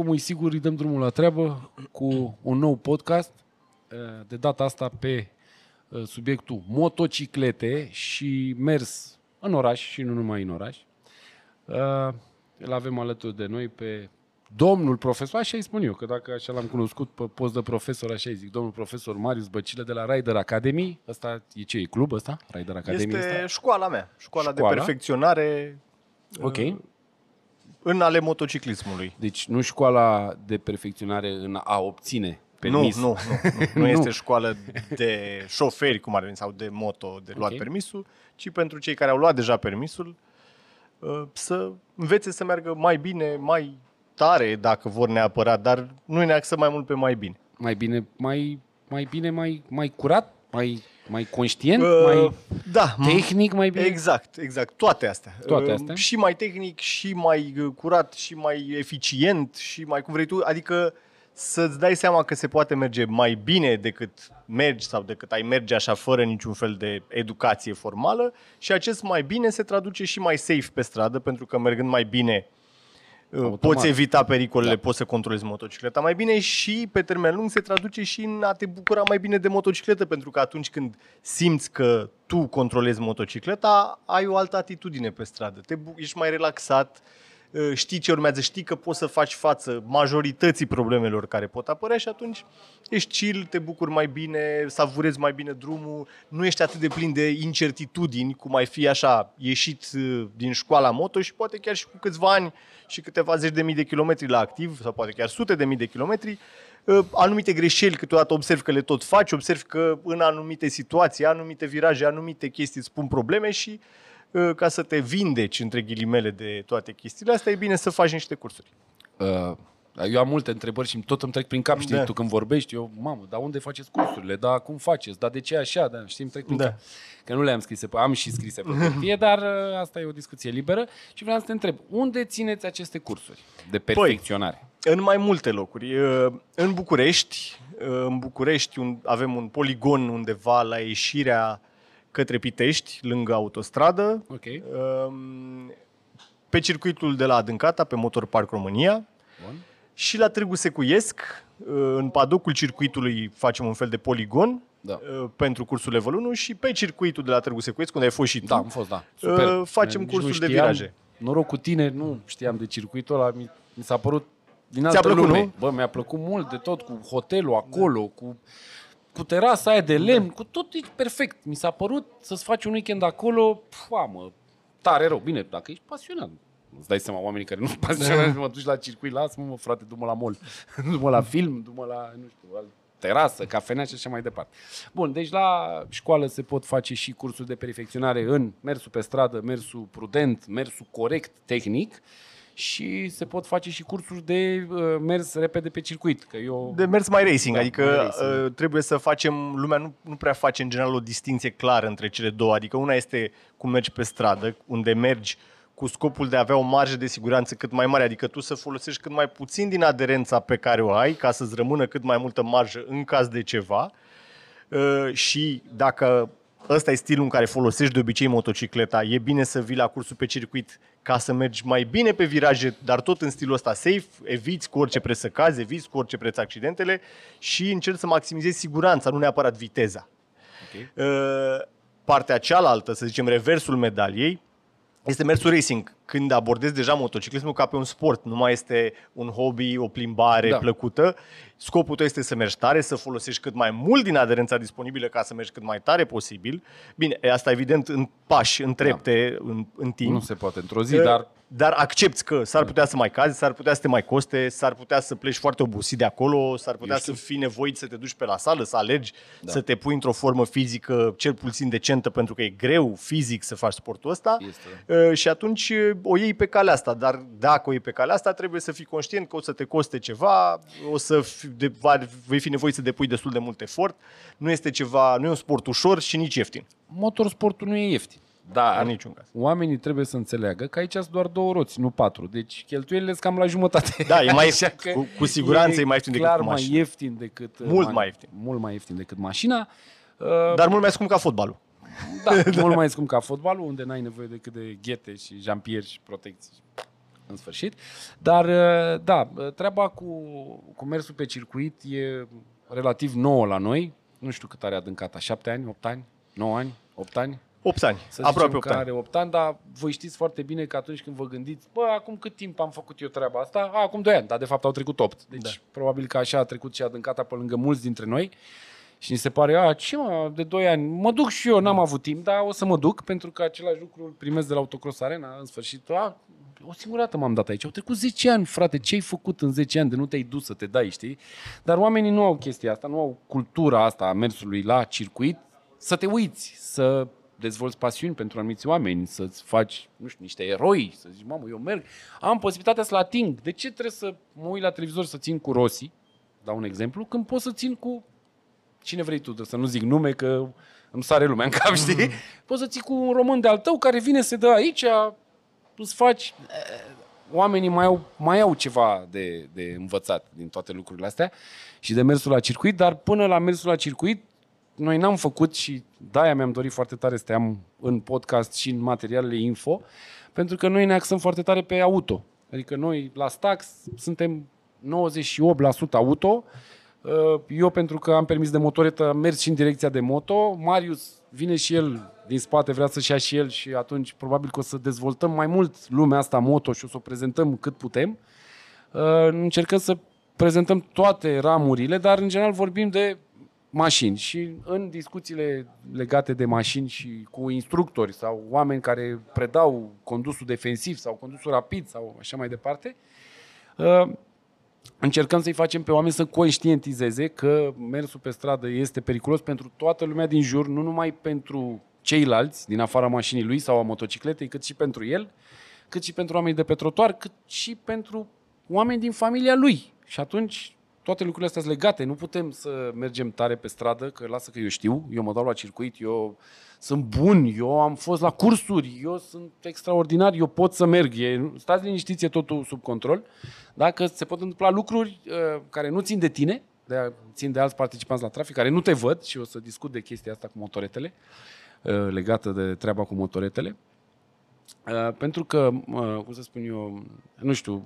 dacă omul e sigur, îi dăm drumul la treabă cu un nou podcast. Uh, De data asta pe uh, subiectul motociclete și mers în oraș și nu numai în oraș. Uh, Îl avem alături de noi pe domnul profesor, așa îi spun eu, că dacă așa l-am cunoscut pe post de profesor, așa îi zic, domnul profesor Marius Băcilă de la Rider Academy. Ăsta e ce, e club ăsta? Rider Academy Este ăsta? școala mea, școala, Școala? de perfecționare Ok. În ale motociclismului. Deci nu școala de perfecționare în a obține permis. Nu, nu, nu, nu, nu este școală de șoferi, cum ar veni, sau de moto, de luat Ok. permisul, ci pentru cei care au luat deja permisul uh, să învețe să meargă mai bine, mai tare, dacă vor neapărat, dar nu ne axă mai mult pe mai bine. Mai bine, mai, mai bine, mai, mai curat, mai, mai conștient, Uh, mai da, tehnic, mai bine. Exact, exact. Toate astea. Toate Uh, astea. Și mai tehnic, și mai uh, curat, și mai eficient, și mai cum vrei tu. Adică să-ți dai seama că se poate merge mai bine decât mergi sau decât ai merge așa fără niciun fel de educație formală și acest mai bine se traduce și mai safe pe stradă pentru că mergând mai bine uh, Automat. poți evita pericolele, Da. poți să controlezi motocicleta mai bine și pe termen lung se traduce și în a te bucura mai bine de motocicletă pentru că atunci când simți că tu controlezi motocicleta, ai o altă atitudine pe stradă. Te bu- ești mai relaxat, uh, știi ce urmează, știi că poți să faci față majorității problemelor care pot apărea și atunci ești chill, te bucuri mai bine, savurezi mai bine drumul, nu ești atât de plin de incertitudini cum ai fi așa ieșit uh, din școala moto și poate chiar și cu câțiva ani și câteva zeci de mii de kilometri la activ sau poate chiar sute de mii de kilometri, uh, anumite greșeli câteodată observi că le tot faci, observi că în anumite situații, anumite viraje, anumite chestii îți spun probleme și uh, ca să te vindeci între ghilimele de toate chestiile astea, e bine să faci niște cursuri. Uh, eu am multe întrebări și tot îmi trec prin cap, știi, Da. tu când vorbești, eu, mamă, dar unde faceți cursurile, dar cum faceți, dar de ce așa, dar știi, îmi trec prin Da. cap. Că nu le-am scrise, pe, am și scrise pe hârtie, dar uh, asta e o discuție liberă și vreau să te întreb, unde țineți aceste cursuri de perfecționare? În mai multe locuri. Uh, În București, uh, în București un, avem un poligon undeva la ieșirea către Pitești, lângă autostradă. ok, Um, Pe circuitul de la Adâncata, pe Motor Park România. bun. Și la Târgu Secuiesc, uh, în padocul circuitului, facem un fel de poligon Da. uh, pentru cursul Level 1 și pe circuitul de la Târgu Secuiesc, unde ai fost și tu, Da, am fost, da. Uh, facem Nici cursul nu de știam. viraje. Noroc cu tine, nu știam de circuitul ăla, mi, mi s-a părut din Ți-a altă plăcut, lume. nu? Bă, mi-a plăcut mult de tot, cu hotelul acolo, cu, cu terasa aia de lemn, cu tot e perfect. Mi s-a părut să-ți faci un weekend acolo, pua, mă, tare rău. Bine, dacă ești pasionat. Îți dai seama, oamenii care nu sunt pasionați, mă duci la circuit, lasă-mă, mă, frate, du-mă la mall, du-mă la film, du-mă la, nu știu, la terasă, cafenea și așa mai departe. Bun, deci la școală se pot face și cursuri de perfecționare în mersul pe stradă, mersul prudent, mersul corect, tehnic și se pot face și cursuri de uh, mers repede pe circuit. Că eu... De mers mai racing, Da, adică mai racing. uh, trebuie să facem, lumea nu, nu prea face în general o distinție clară între cele două, adică una este cum mergi pe stradă, unde mergi cu scopul de a avea o marjă de siguranță cât mai mare, adică tu să folosești cât mai puțin din aderența pe care o ai, ca să-ți rămână cât mai multă marjă în caz de ceva Uh, și dacă ăsta e stilul în care folosești de obicei motocicleta, e bine să vii la cursul pe circuit ca să mergi mai bine pe viraje, dar tot în stilul ăsta safe, eviți cu orice preț să cazi, eviți cu orice preț accidentele și încerci să maximizezi siguranța, nu neapărat viteza. Ok. Uh, Partea cealaltă, să zicem reversul medaliei, este mersul racing, când abordezi deja motociclismul ca pe un sport, nu mai este un hobby, o plimbare Da. da. plăcută. Scopul tău este să mergi tare, să folosești cât mai mult din aderența disponibilă ca să mergi cât mai tare posibil. Bine, asta evident în pași, în trepte, da. în, în timp. Nu se poate într-o zi, Uh, dar dar accepti că s-ar putea să mai cazi, s-ar putea să te mai coste, s-ar putea să pleci foarte obosit de acolo, s-ar putea știu. să fii nevoit să te duci pe la sală, să alergi, Da. da. să te pui într-o formă fizică cel puțin decentă, pentru că e greu fizic să faci sportul ăsta. Este. Uh, Și atunci uh, o iei pe calea asta, dar dacă o iei pe calea asta, trebuie să fii conștient că o să te coste ceva, o să fi, de, va, vei fi nevoit să depui destul de mult efort. Nu este ceva, nu e un sport ușor și nici ieftin. motorsportul nu e ieftin. Dar În niciun caz. oamenii trebuie să înțeleagă că aici sunt doar două roți, nu patru. Deci cheltuielile sunt cam la jumătate. Da, e mai Așa ieftin. că Cu- cu siguranță e mai ieftin decât clar cu mai mașina. ieftin decât uh, Mult ma- mai ieftin. Mult mai ieftin decât mașina. Uh, Dar mult mai scump ca fotbalul. da, mult mai scump ca fotbalul, unde n-ai nevoie decât de ghete și jampieri și protecții. în sfârșit. Dar, uh, da, treaba cu, cu mersul pe circuit e relativ nouă la noi. Nu știu cât are adâncata, 7 ani, 8 ani, 9 ani, 8 ani? 8 ani, Să aproape zicem 8 că ani. are 8 ani, dar voi știți foarte bine că atunci când vă gândiți, bă, acum cât timp am făcut eu treaba asta? A, acum 2 ani, dar de fapt au trecut 8. Deci Da. probabil că așa a trecut și adâncata pe lângă mulți dintre noi. Și ni se pare, a, ce mă, de 2 ani, mă duc și eu, n-am avut timp, dar o să mă duc, pentru că același lucru îl primesc de la Autocross Arena, în sfârșit. A, o singură dată m-am dat aici. Au trecut 10 ani, frate, ce ai făcut în 10 ani de nu te-ai dus să te dai, știi? Dar oamenii nu au chestia asta, nu au cultura asta a mersului la circuit, să te uiți, să dezvolți pasiuni pentru anumiți oameni, să-ți faci, nu știu, niște eroi, să zici, mamă, eu merg, am posibilitatea să-l ating. De ce trebuie să mă uit la televizor să țin cu Rossi, dau un exemplu, când pot să țin cu cine vrei tu, să nu zic nume, că îmi sare lumea în cap, știi? Poți să ții cu un român de-al tău care vine să dă aici, îți faci... Oamenii mai au, mai au ceva de, de învățat din toate lucrurile astea și de mersul la circuit, dar până la mersul la circuit, noi n-am făcut și de-aia mi-am dorit foarte tare să te am în podcast și în materialele info, pentru că noi ne axăm foarte tare pe auto. Adică noi la Stax suntem 98% auto, Uh, eu, pentru că am permis de motoretă, am mers și în direcția de moto. Marius vine și el din spate, vrea să-și ia și el și atunci probabil că o să dezvoltăm mai mult lumea asta moto și o să o prezentăm cât putem. Uh, Încercăm să prezentăm toate ramurile, dar în general vorbim de mașini și în discuțiile legate de mașini și cu instructori sau oameni care predau condusul defensiv sau condusul rapid sau așa mai departe, uh, încercăm să-i facem pe oameni să conștientizeze că mersul pe stradă este periculos pentru toată lumea din jur, nu numai pentru ceilalți din afara mașinii lui sau a motocicletei, cât și pentru el, cât și pentru oamenii de pe trotuar, cât și pentru oameni din familia lui. Și atunci toate lucrurile astea sunt legate. Nu putem să mergem tare pe stradă, că lasă că eu știu, eu mă dau la circuit, eu sunt bun, eu am fost la cursuri, eu sunt extraordinar, eu pot să merg. E, stați liniștiți, e totul sub control. Dacă se pot întâmpla lucruri uh, care nu țin de tine, de, țin de alți participanți la trafic, care nu te văd și o să discut de chestia asta cu motoretele, uh, legată de treaba cu motoretele. Uh, pentru că, uh, cum să spun eu, nu știu,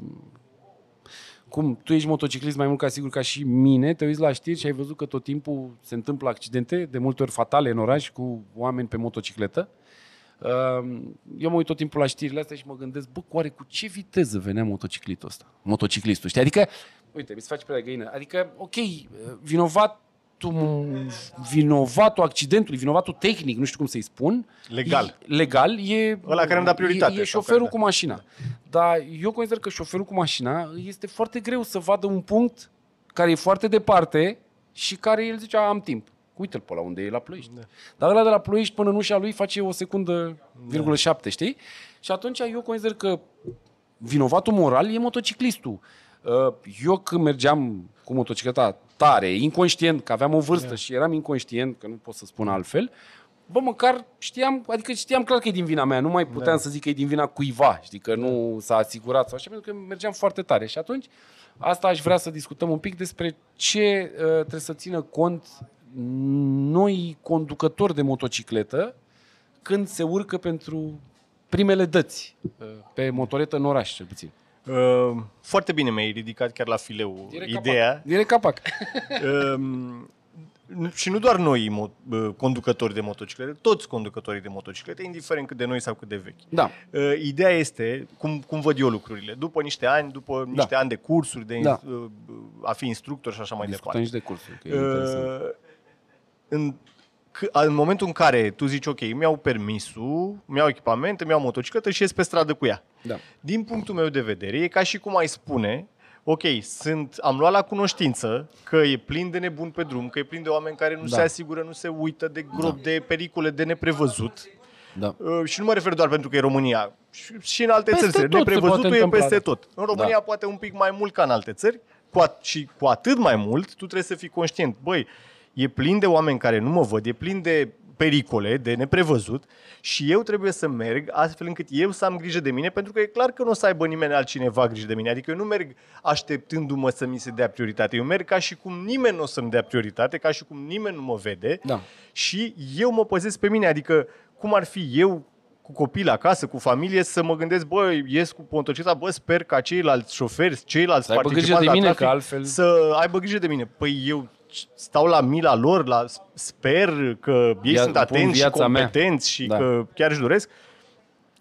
cum tu ești motociclist mai mult ca sigur ca și mine, te uiți la știri și ai văzut că tot timpul se întâmplă accidente, de multe ori fatale în oraș, cu oameni pe motocicletă. Uh, Eu mă uit tot timpul la știrile astea și mă gândesc, bă, oare cu ce viteză venea motociclistul ăsta? Motociclistul, știi? Adică, uite, mi se face pe la găină. Adică, ok, vinovatul, vinovatul accidentului, vinovatul tehnic, nu știu cum să-i spun. Legal. E, legal e... Ăla care îmi da prioritate, E, e sau șoferul care da. cu mașina. Dar eu consider că șoferul cu mașina este foarte greu să vadă un punct care e foarte departe și care el zice, "A, am timp. Uite-l pe la unde e la Ploiești. Da. Dar ăla de la Ploiești până în ușa lui face o secundă, virgulă șapte, știi? Și atunci eu consider că vinovatul moral e motociclistul. Uh, Eu când mergeam cu motocicleta tare, inconștient, că aveam o vârstă Da. și eram inconștient, că nu pot să spun altfel, bă, măcar știam, adică știam clar că e din vina mea, nu mai puteam Da. să zic că e din vina cuiva, știi, că nu s-a asigurat sau așa, pentru că mergeam foarte tare. Și atunci, asta aș vrea să discutăm un pic despre ce uh, trebuie să țină cont noi conducători de motocicletă când se urcă pentru primele dăți uh, pe motoretă în oraș, cel puțin. Uh, foarte bine mi-ai ridicat chiar la fileu Direct ideea. Capac. Direct capac. Um, și nu doar noi, mo- uh, conducători de motociclete, toți conducătorii de motociclete, indiferent cât de noi sau cât de vechi. Da. Uh, Ideea este, cum, cum văd eu lucrurile, după niște ani, după niște ani de cursuri, de Da. uh, a fi instructor și așa mai Discutăm departe. și de cursuri, că e interesant. Uh, în, c- în momentul în care tu zici, ok, mi-au permisul, mi-au echipament, mi-au motocicletă și ies pe stradă cu ea. Da. Din punctul meu de vedere, e ca și cum ai spune, ok, sunt, am luat la cunoștință că e plin de nebun pe drum, că e plin de oameni care nu Da. se asigură, nu se uită de grob, de pericole de neprevăzut. Da. Uh, și nu mă refer doar pentru că e România, și, și în alte Peste țări. tot se Neprevăzutul poate e întâmpla, peste da. tot. În România Da. poate un pic mai mult ca în alte țări cu at- și cu atât mai mult tu trebuie să fii conștient. Băi, e plin de oameni care nu mă văd, e plin de pericole, de neprevăzut și eu trebuie să merg astfel încât eu să am grijă de mine, pentru că e clar că nu o să aibă nimeni altcineva grijă de mine. Adică eu nu merg așteptându-mă să mi se dea prioritate. Eu merg ca și cum nimeni nu o să-mi dea prioritate, ca și cum nimeni nu mă vede Da. și eu mă păzesc pe mine. Adică cum ar fi eu cu copii acasă, cu familie, să mă gândesc, bă, ies cu motocicleta, bă, sper ca ceilalți șoferi, ceilalți Să aibă grijă participanți de la mine, trafic că altfel- să aibă grijă de mine. Păi eu stau la mila lor, la, sper că ei Via- sunt pun atenți și viața mea. competenți și Da. că chiar își doresc.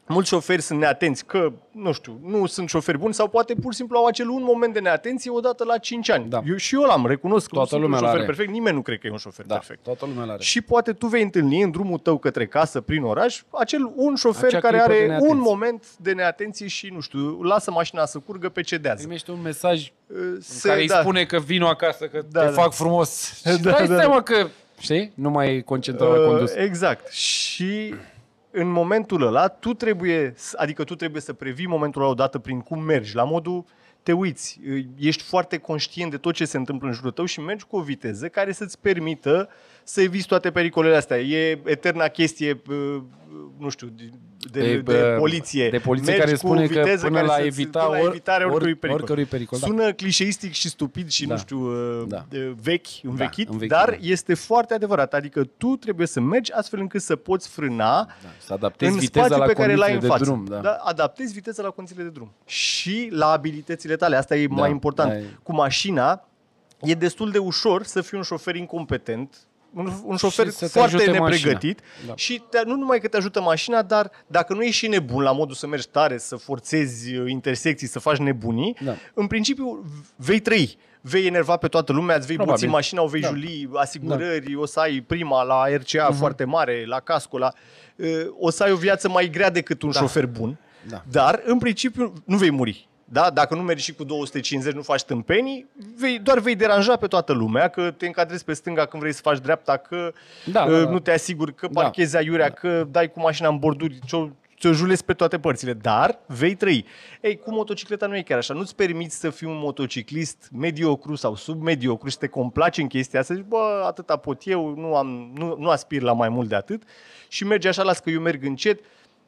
Mulți șoferi sunt neatenți, că, nu știu, nu sunt șoferi buni sau poate pur și simplu au acel un moment de neatenție odată la 5 ani. Da. Eu și eu l-am, recunosc că nu Toată sunt un lumea șofer l-are. perfect, nimeni nu cred că e un șofer Da, perfect. toată lumea l-are. Și poate tu vei întâlni în drumul tău către casă, prin oraș, acel un șofer Acea care clipă de are neatenție. un moment de neatenție și, nu știu, lasă mașina să curgă pe cedează. Primește un mesaj în Se- care îi da. spune că vino acasă, că Da, te da. fac frumos. Și Da, dai da, seama că, știi, nu mai e concentrat la Uh, condus. Exact. Și în momentul ăla, tu trebuie, să- adică tu trebuie să previi momentul ăla odată prin cum mergi, la modul te uiți, ești foarte conștient de tot ce se întâmplă în jurul tău și mergi cu o viteză care să-ți permită să eviți toate pericolele astea. E eterna chestie, uh, nu știu, de, de, De, de, bă, poliție. de poliție Mergi care cu spune că viteză până care la să-ți- evita până la or- evitarea or- oricărui pericol. oricărui pericol, da. Sună clișeistic și stupid și, Da. nu știu, uh, Da. de- vechi, învechit, învechit, dar da. este foarte adevărat. Adică tu trebuie să mergi astfel încât să poți frâna Da, să adaptezi în viteza spațiul la pe care l-ai în condițiile de față. drum. Da. Da, adaptezi viteza la condițiile de drum. Și la abilitățile tale. Asta e Da, mai important. da, e- Cu mașina e destul de ușor să fii un șofer incompetent, un, un șofer să te foarte ajute nepregătit mașina. Da. și te, nu numai că te ajută mașina, dar dacă nu ești și nebun la modul să mergi tare, să forțezi uh, intersecții, să faci nebunii, Da. în principiu vei trăi. Vei enerva pe toată lumea, îți vei Probabil. buți mașina, o vei Da. juli, asigurări, o să ai prima la RCA Mhm. foarte mare, la casco, la, uh, o să ai o viață mai grea decât un Da. șofer bun. Da. Dar, în principiu, nu vei muri. Da? Dacă nu mergi și cu 250, nu faci tâmpenii, vei, doar vei deranja pe toată lumea, că te încadrezi pe stânga când vrei să faci dreapta, că Da, uh, da, da. nu te asiguri, că Da. parchezi aiurea, că dai cu mașina în borduri, ți-o, ți-o julezi pe toate părțile, dar vei trăi. Ei, cu motocicleta nu e chiar așa. Nu-ți permiți să fii un motociclist mediocru sau submediocru și te complaci în chestia asta. Zici, bă, atâta pot eu, nu, am, nu, nu aspir la mai mult de atât și mergi așa, las că eu merg încet.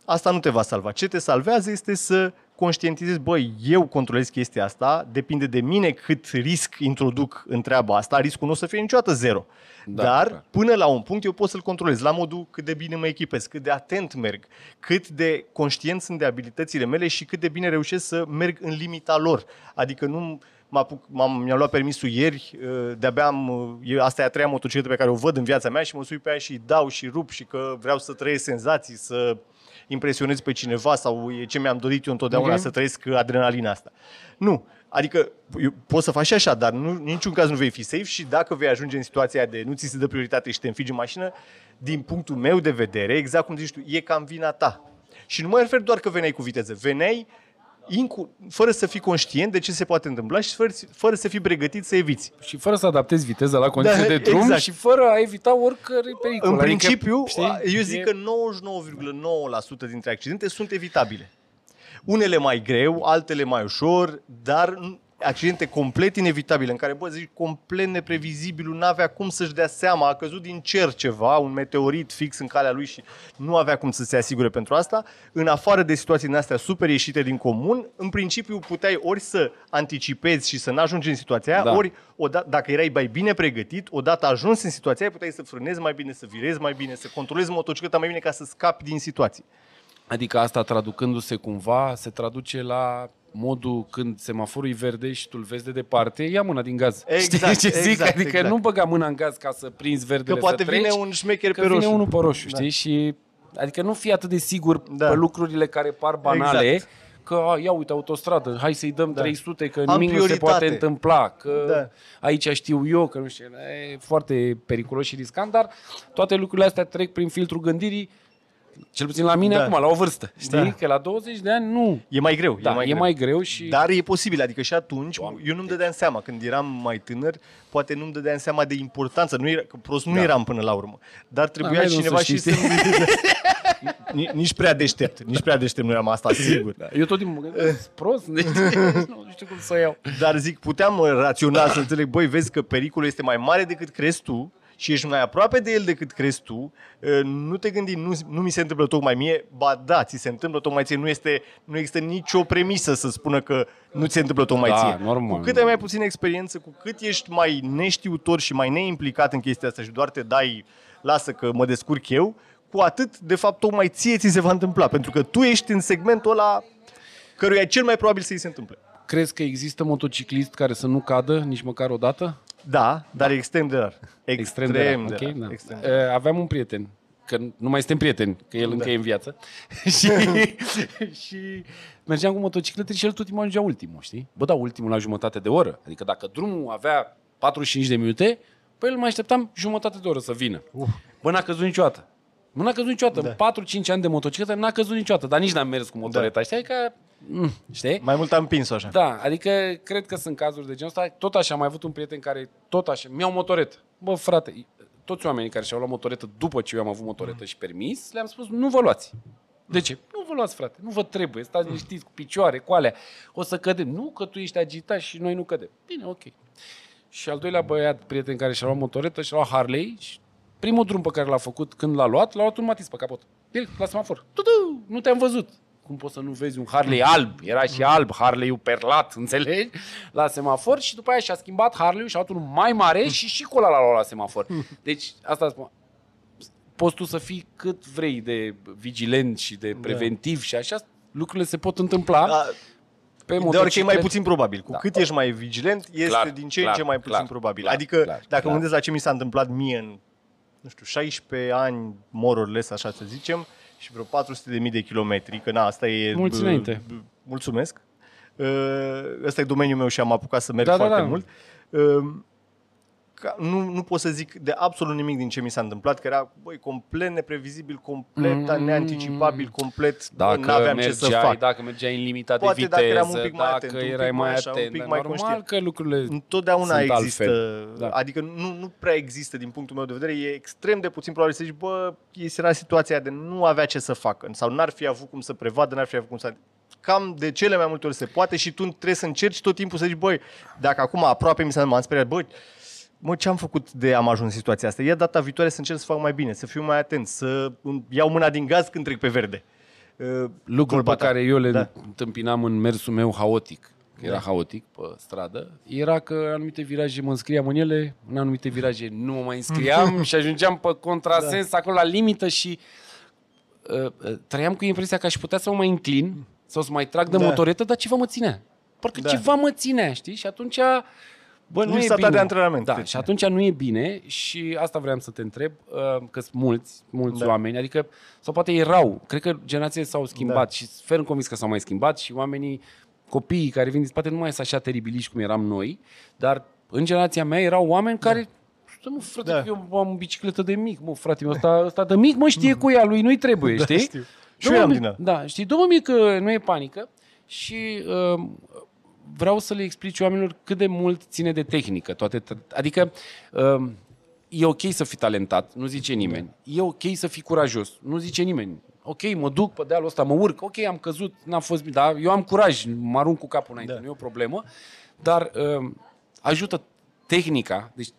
Asta nu te va salva. Ce te salvează este să conștientizezi, băi, eu controlez chestia asta, depinde de mine cât risc introduc în treaba asta, riscul nu o să fie niciodată zero. Da, Dar clar. până la un punct eu pot să-l controlez la modul cât de bine mă echipez, cât de atent merg, cât de conștient sunt de abilitățile mele și cât de bine reușesc să merg în limita lor. Adică nu mă apuc, m-am, mi-am luat permisul ieri, uh, de-abia am, uh, e- asta e a treia motocicletă pe care o văd în viața mea și mă sui pe ea și dau și rup și că vreau să trăiesc senzații, să impresionez pe cineva sau e ce mi-am dorit eu întotdeauna Ok. să trăiesc adrenalina asta. Nu. Adică eu, poți să faci și așa, dar nu, în niciun caz nu vei fi safe și dacă vei ajunge în situația aia de nu ți se dă prioritate și te înfigi în mașină, din punctul meu de vedere, exact cum zici tu, e cam vina ta. Și nu mă refer doar că veneai cu viteză, veneai incu- fără să fii conștient de ce se poate întâmpla și fără, fără să fii pregătit să eviți. Și fără să adaptezi viteza la condiții Da, de drum exact. și fără a evita oricărui pericol. În principiu, știi, eu zic e- că 99,9% dintre accidente sunt evitabile. Unele mai greu, altele mai ușor, dar n- accidente complet inevitabile, în care, bă, zici, complet neprevizibil, nu avea cum să-și dea seama, a căzut din cer ceva, un meteorit fix în calea lui și nu avea cum să se asigure pentru asta, în afară de situații din astea super ieșite din comun, în principiu puteai ori să anticipezi și să n-ajungi în situația aia, Da. ori odată, dacă erai mai bine pregătit, odată ajuns în situația aia, puteai să frânezi mai bine, să virezi mai bine, să controlezi motocicleta mai bine ca să scapi din situații. Adică asta traducându-se cumva, se traduce la modul când semaforul e verde și tu îl vezi de departe, ia mâna din gaz. Exact, Știi ce zic? exact, adică exact. nu băga mâna în gaz ca să prinzi verdele Că poate să vine treci, un șmecher că pe vine roșu. unul pe roșu, Da. știi? Și adică nu fi atât de sigur Da. pe lucrurile care par banale, Exact. că a, ia uite autostradă, hai să-i dăm Da. 300 că Am nimic nu se prioritate. poate întâmpla, că Da. aici știu eu, că nu știu, e foarte periculos și riscant, dar toate lucrurile astea trec prin filtrul gândirii cel puțin la mine Da. acum, la o vârstă. Știi? Da. Că la 20 de ani nu. E mai greu. Da, e mai e greu. mai greu și... Dar e posibil, adică și atunci, Doamne. eu nu-mi dădeam seama, când eram mai tânăr, poate nu-mi dădeam seama de importanță, nu era, că prost nu Da. eram până la urmă, dar trebuia n-ai de unde cineva să și știi, să... Ni- nici prea deștept, nici prea deștept nu eram asta, sigur. Da. Eu tot timpul mă gândesc, "Sunt prost, deci, nu știu cum să o iau. Dar zic, puteam uh, rațional să înțeleg, băi, vezi că pericolul este mai mare decât crezi tu și ești mai aproape de el decât crezi tu, uh, nu te gândi, nu, nu mi se întâmplă tocmai mie, ba da, ți se întâmplă tocmai ție, nu, este, nu există nicio premisă să spună că nu ți se întâmplă tocmai Da, ție. normal. Cu cât ai mai puțină experiență, cu cât ești mai neștiutor și mai neimplicat în chestia asta și doar te dai, lasă că mă descurc eu, cu cu atât, de fapt, tocmai ție ți se va întâmpla. Pentru că tu ești în segmentul ăla căruia e cel mai probabil să-i se întâmple. Crezi că există motociclist care să nu cadă nici măcar o dată? Da, dar e extrem de rar. Extrem, de rar. Okay, da. Extrem de rar. Aveam un prieten, că nu mai suntem prieteni, că el da. încă e în viață. și, și mergeam cu motocicletă și el tot timpul ajungea ultimul, știi? Bă, da, ultimul la jumătate de oră. Adică dacă drumul avea 45 de minute, păi el mai așteptam jumătate de oră să vină. Uh. Bă, n-a căzut niciodată. Nu n-a căzut niciodată. Da. În 4-5 ani de motocicletă n-a căzut niciodată, dar nici n-am mers cu motoreta. Da. Știi? Adică, mm, știi? Mai mult am împins așa. Da, adică cred că sunt cazuri de genul ăsta. Tot așa, am mai avut un prieten care tot așa, mi-au motoretă. Bă, frate, toți oamenii care și-au luat motoretă după ce eu am avut motoretă mm. și permis, le-am spus, nu vă luați. De ce? Nu vă luați, frate. Nu vă trebuie. Stați liniștiți cu picioare, cu alea. O să cădem. Nu că tu ești agitat și noi nu cădem. Bine, ok. Și al doilea băiat, prieten care și-a luat motoretă și-a luat Harley și primul drum pe care l-a făcut când l-a luat, l-a luat un Matiz pe capot. Direct, la semafor. Tu-tu, nu te-am văzut. Cum poți să nu vezi un Harley alb? Era și alb, Harley-ul perlat, înțelegi? La semafor și după aia și-a schimbat Harley-ul și a luat unul mai mare și și cu ăla l-a luat la semafor. Deci, asta spun. Poți tu să fii cât vrei de vigilent și de da. preventiv da. și așa, lucrurile se pot întâmpla. Da pe de orice e mai puțin probabil. Cu da. cât ești mai vigilent, este clar, din ce în ce mai puțin clar, probabil. Clar, adică, clar, dacă clar. mă gândesc la ce mi s-a întâmplat mie în, nu știu, 16 ani, more or less, așa să zicem, și vreo 400 de mii de kilometri, că na, asta e... Mulțumesc. Mulțumesc. Ăsta e domeniul meu și am apucat să merg da, da foarte da, da. mult ca, nu, nu pot să zic de absolut nimic din ce mi s-a întâmplat, că era băi, complet neprevizibil, complet mm, neanticipabil, complet dacă nu aveam mergeai, ce să fac. Dacă mergeai în limita Poate de viteză, dacă, eram un pic mai atent, dacă erai mai, așa, atent, un pic mai normal conștient. că lucrurile Întotdeauna sunt există, altfel. Da. adică nu, nu prea există din punctul meu de vedere, e extrem de puțin probabil să zici, bă, era situația de nu avea ce să facă sau n-ar fi avut cum să prevadă, n-ar fi avut cum să cam de cele mai multe ori se poate și tu trebuie să încerci tot timpul să zici, băi, dacă acum aproape mi s-a speriat, băi, mă, ce am făcut de am ajuns în situația asta? Ia data viitoare să încerc să fac mai bine, să fiu mai atent, să iau mâna din gaz când trec pe verde. Uh, Lucrul pe care eu le da. întâmpinam în mersul meu haotic, că era da. haotic pe stradă, era că anumite viraje mă înscriam în ele, în anumite viraje nu mă mai înscriam și ajungeam pe contrasens da. acolo la limită și uh, uh, trăiam cu impresia că aș putea să mă mai înclin sau să mai trag de da. motoretă, dar ceva mă ținea. Parcă da. ceva mă ținea, știi? Și atunci Bă, nu e bine. de antrenament. Da, deci. și atunci nu e bine și asta vreau să te întreb, uh, că sunt mulți, mulți da. oameni, adică, sau poate erau, cred că generațiile s-au schimbat da. și ferm convins că s-au mai schimbat și oamenii, copiii care vin din spate nu mai sunt așa teribiliști cum eram noi, dar în generația mea erau oameni da. care Stă, mă, frate, da. eu am bicicletă de mic, mă, frate, ăsta, ăsta de mic, mă, știe cu ea, lui nu-i trebuie, da, știi? Știu. Și eu am din Da, știi, domnul mic că nu e panică și uh, vreau să le explici oamenilor cât de mult ține de tehnică. Toate, adică um, e ok să fii talentat, nu zice nimeni. E ok să fii curajos, nu zice nimeni. Ok, mă duc pe dealul ăsta, mă urc, ok, am căzut, n-am fost bine, dar eu am curaj, mă arunc cu capul înainte, da. nu e o problemă, dar um, ajută tehnica, deci,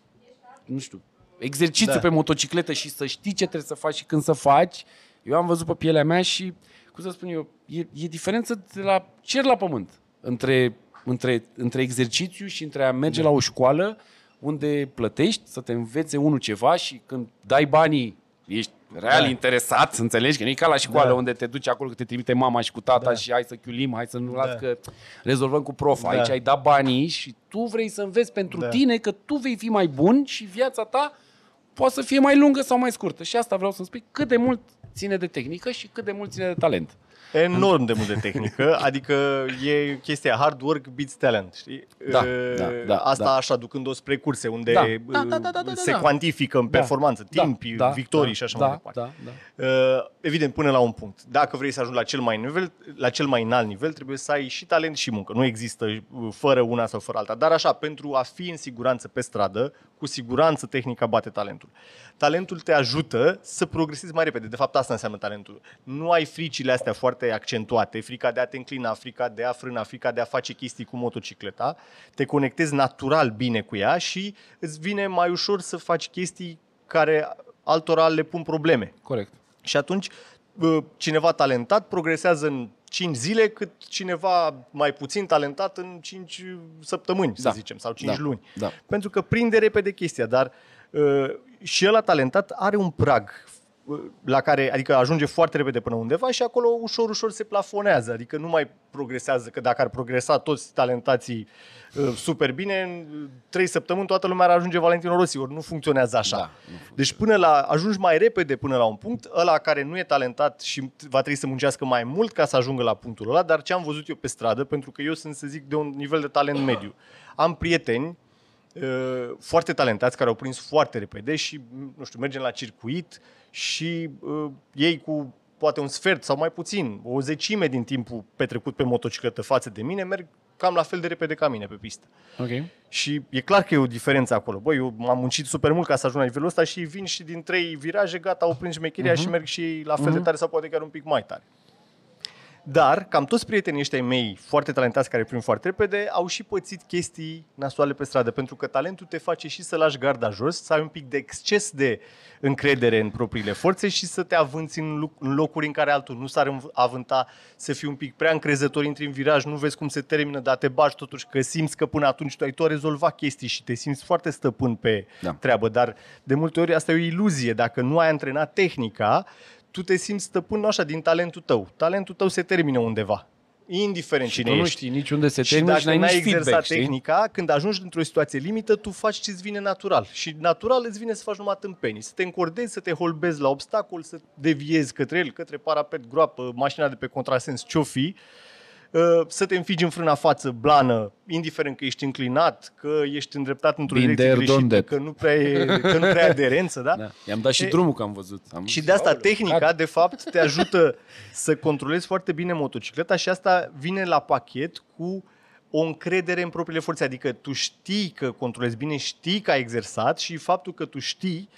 nu știu, exercițiu da. pe motocicletă și să știi ce trebuie să faci și când să faci. Eu am văzut pe pielea mea și, cum să spun eu, e, e diferență de la cer la pământ între între, între exercițiu și între a merge da. la o școală unde plătești să te învețe unul ceva și când dai banii ești real da. interesat, înțelegi? Că nu e ca la școală da. unde te duci acolo, că te trimite mama și cu tata da. și hai să chiulim, hai să nu da. las că rezolvăm cu prof. Da. Aici ai dat banii și tu vrei să înveți pentru da. tine că tu vei fi mai bun și viața ta poate să fie mai lungă sau mai scurtă. Și asta vreau să spui cât de mult ține de tehnică și cât de mult ține de talent enorm de mult de tehnică, adică e chestia hard work beats talent, știi? Da, da, da, Asta da. așa, ducând-o spre curse, unde da, da, da, da, da, da, se cuantifică în performanță, da, timpi, da, victorii da, și așa da, mai departe. Da, da. Evident, până la un punct. Dacă vrei să ajungi la cel mai nivel, la cel mai înalt nivel, trebuie să ai și talent și muncă. Nu există fără una sau fără alta. Dar așa, pentru a fi în siguranță pe stradă, cu siguranță tehnica bate talentul. Talentul te ajută să progresezi mai repede. De fapt, asta înseamnă talentul. Nu ai fricile astea foarte accentuate, frica de a te înclina, frica de a frâna, frica de a face chestii cu motocicleta. Te conectezi natural bine cu ea și îți vine mai ușor să faci chestii care altora le pun probleme. Corect. Și atunci cineva talentat progresează în 5 zile, cât cineva mai puțin talentat în 5 săptămâni, da. să zicem, sau 5 da. luni. Da. Pentru că prinde repede chestia, dar uh, și ăla talentat are un prag la care, adică ajunge foarte repede până undeva și acolo ușor, ușor se plafonează, adică nu mai progresează, că dacă ar progresa toți talentații uh, super bine, în trei săptămâni toată lumea ar ajunge Valentino Rossi, ori nu funcționează așa. Da, nu funcționează. Deci până la, ajungi mai repede până la un punct, ăla care nu e talentat și va trebui să muncească mai mult ca să ajungă la punctul ăla, dar ce am văzut eu pe stradă, pentru că eu sunt, să zic, de un nivel de talent mediu. Am prieteni uh, foarte talentați care au prins foarte repede și, nu știu, mergem la circuit și uh, ei cu poate un sfert sau mai puțin, o zecime din timpul petrecut pe motocicletă față de mine, merg cam la fel de repede ca mine pe pistă. Ok. Și e clar că e o diferență acolo. Băi, eu m-am muncit super mult ca să ajung la nivelul ăsta și vin și din trei viraje, gata, au prins șmecheria uh-huh. și merg și ei la fel uh-huh. de tare sau poate chiar un pic mai tare. Dar, cam toți prietenii ăștia ai mei foarte talentați care prind foarte repede au și pățit chestii nasoale pe stradă, pentru că talentul te face și să lași garda jos, să ai un pic de exces de încredere în propriile forțe și să te avânți în loc- în locuri în care altul nu s-ar înv- avânta, să fii un pic prea încrezător, intri în viraj, nu vezi cum se termină, dar te bagi totuși că simți că până atunci tu ai tot rezolvat chestii și te simți foarte stăpân pe Da. treabă, dar de multe ori asta e o iluzie. Dacă nu ai antrenat tehnica, tu te simți stăpân așa din talentul tău. Talentul tău se termină undeva. Indiferent Și cine tu nu ești. știi niciunde se Și termină dacă și n-ai n-ai nici exersat feedback, știi? tehnica, când ajungi într-o situație limită, tu faci ce-ți vine natural. Și natural îți vine să faci numai tâmpenii. Să te încordezi, să te holbezi la obstacol, să deviezi către el, către parapet, groapă, mașina de pe contrasens, ce-o fi, uh, să te înfigi în frâna față, blană, indiferent că ești înclinat, că ești îndreptat într-o Been direcție there, done greșită, that. că nu prea e, că nu prea e aderență, da? Da. I-am dat și E- drumul că am văzut. Am Și de asta Aoleu, tehnica, gata. de fapt, te ajută să controlezi foarte bine motocicleta și asta vine la pachet cu o încredere în propriile forțe. Adică tu știi că controlezi bine, știi că ai exersat și faptul că tu știi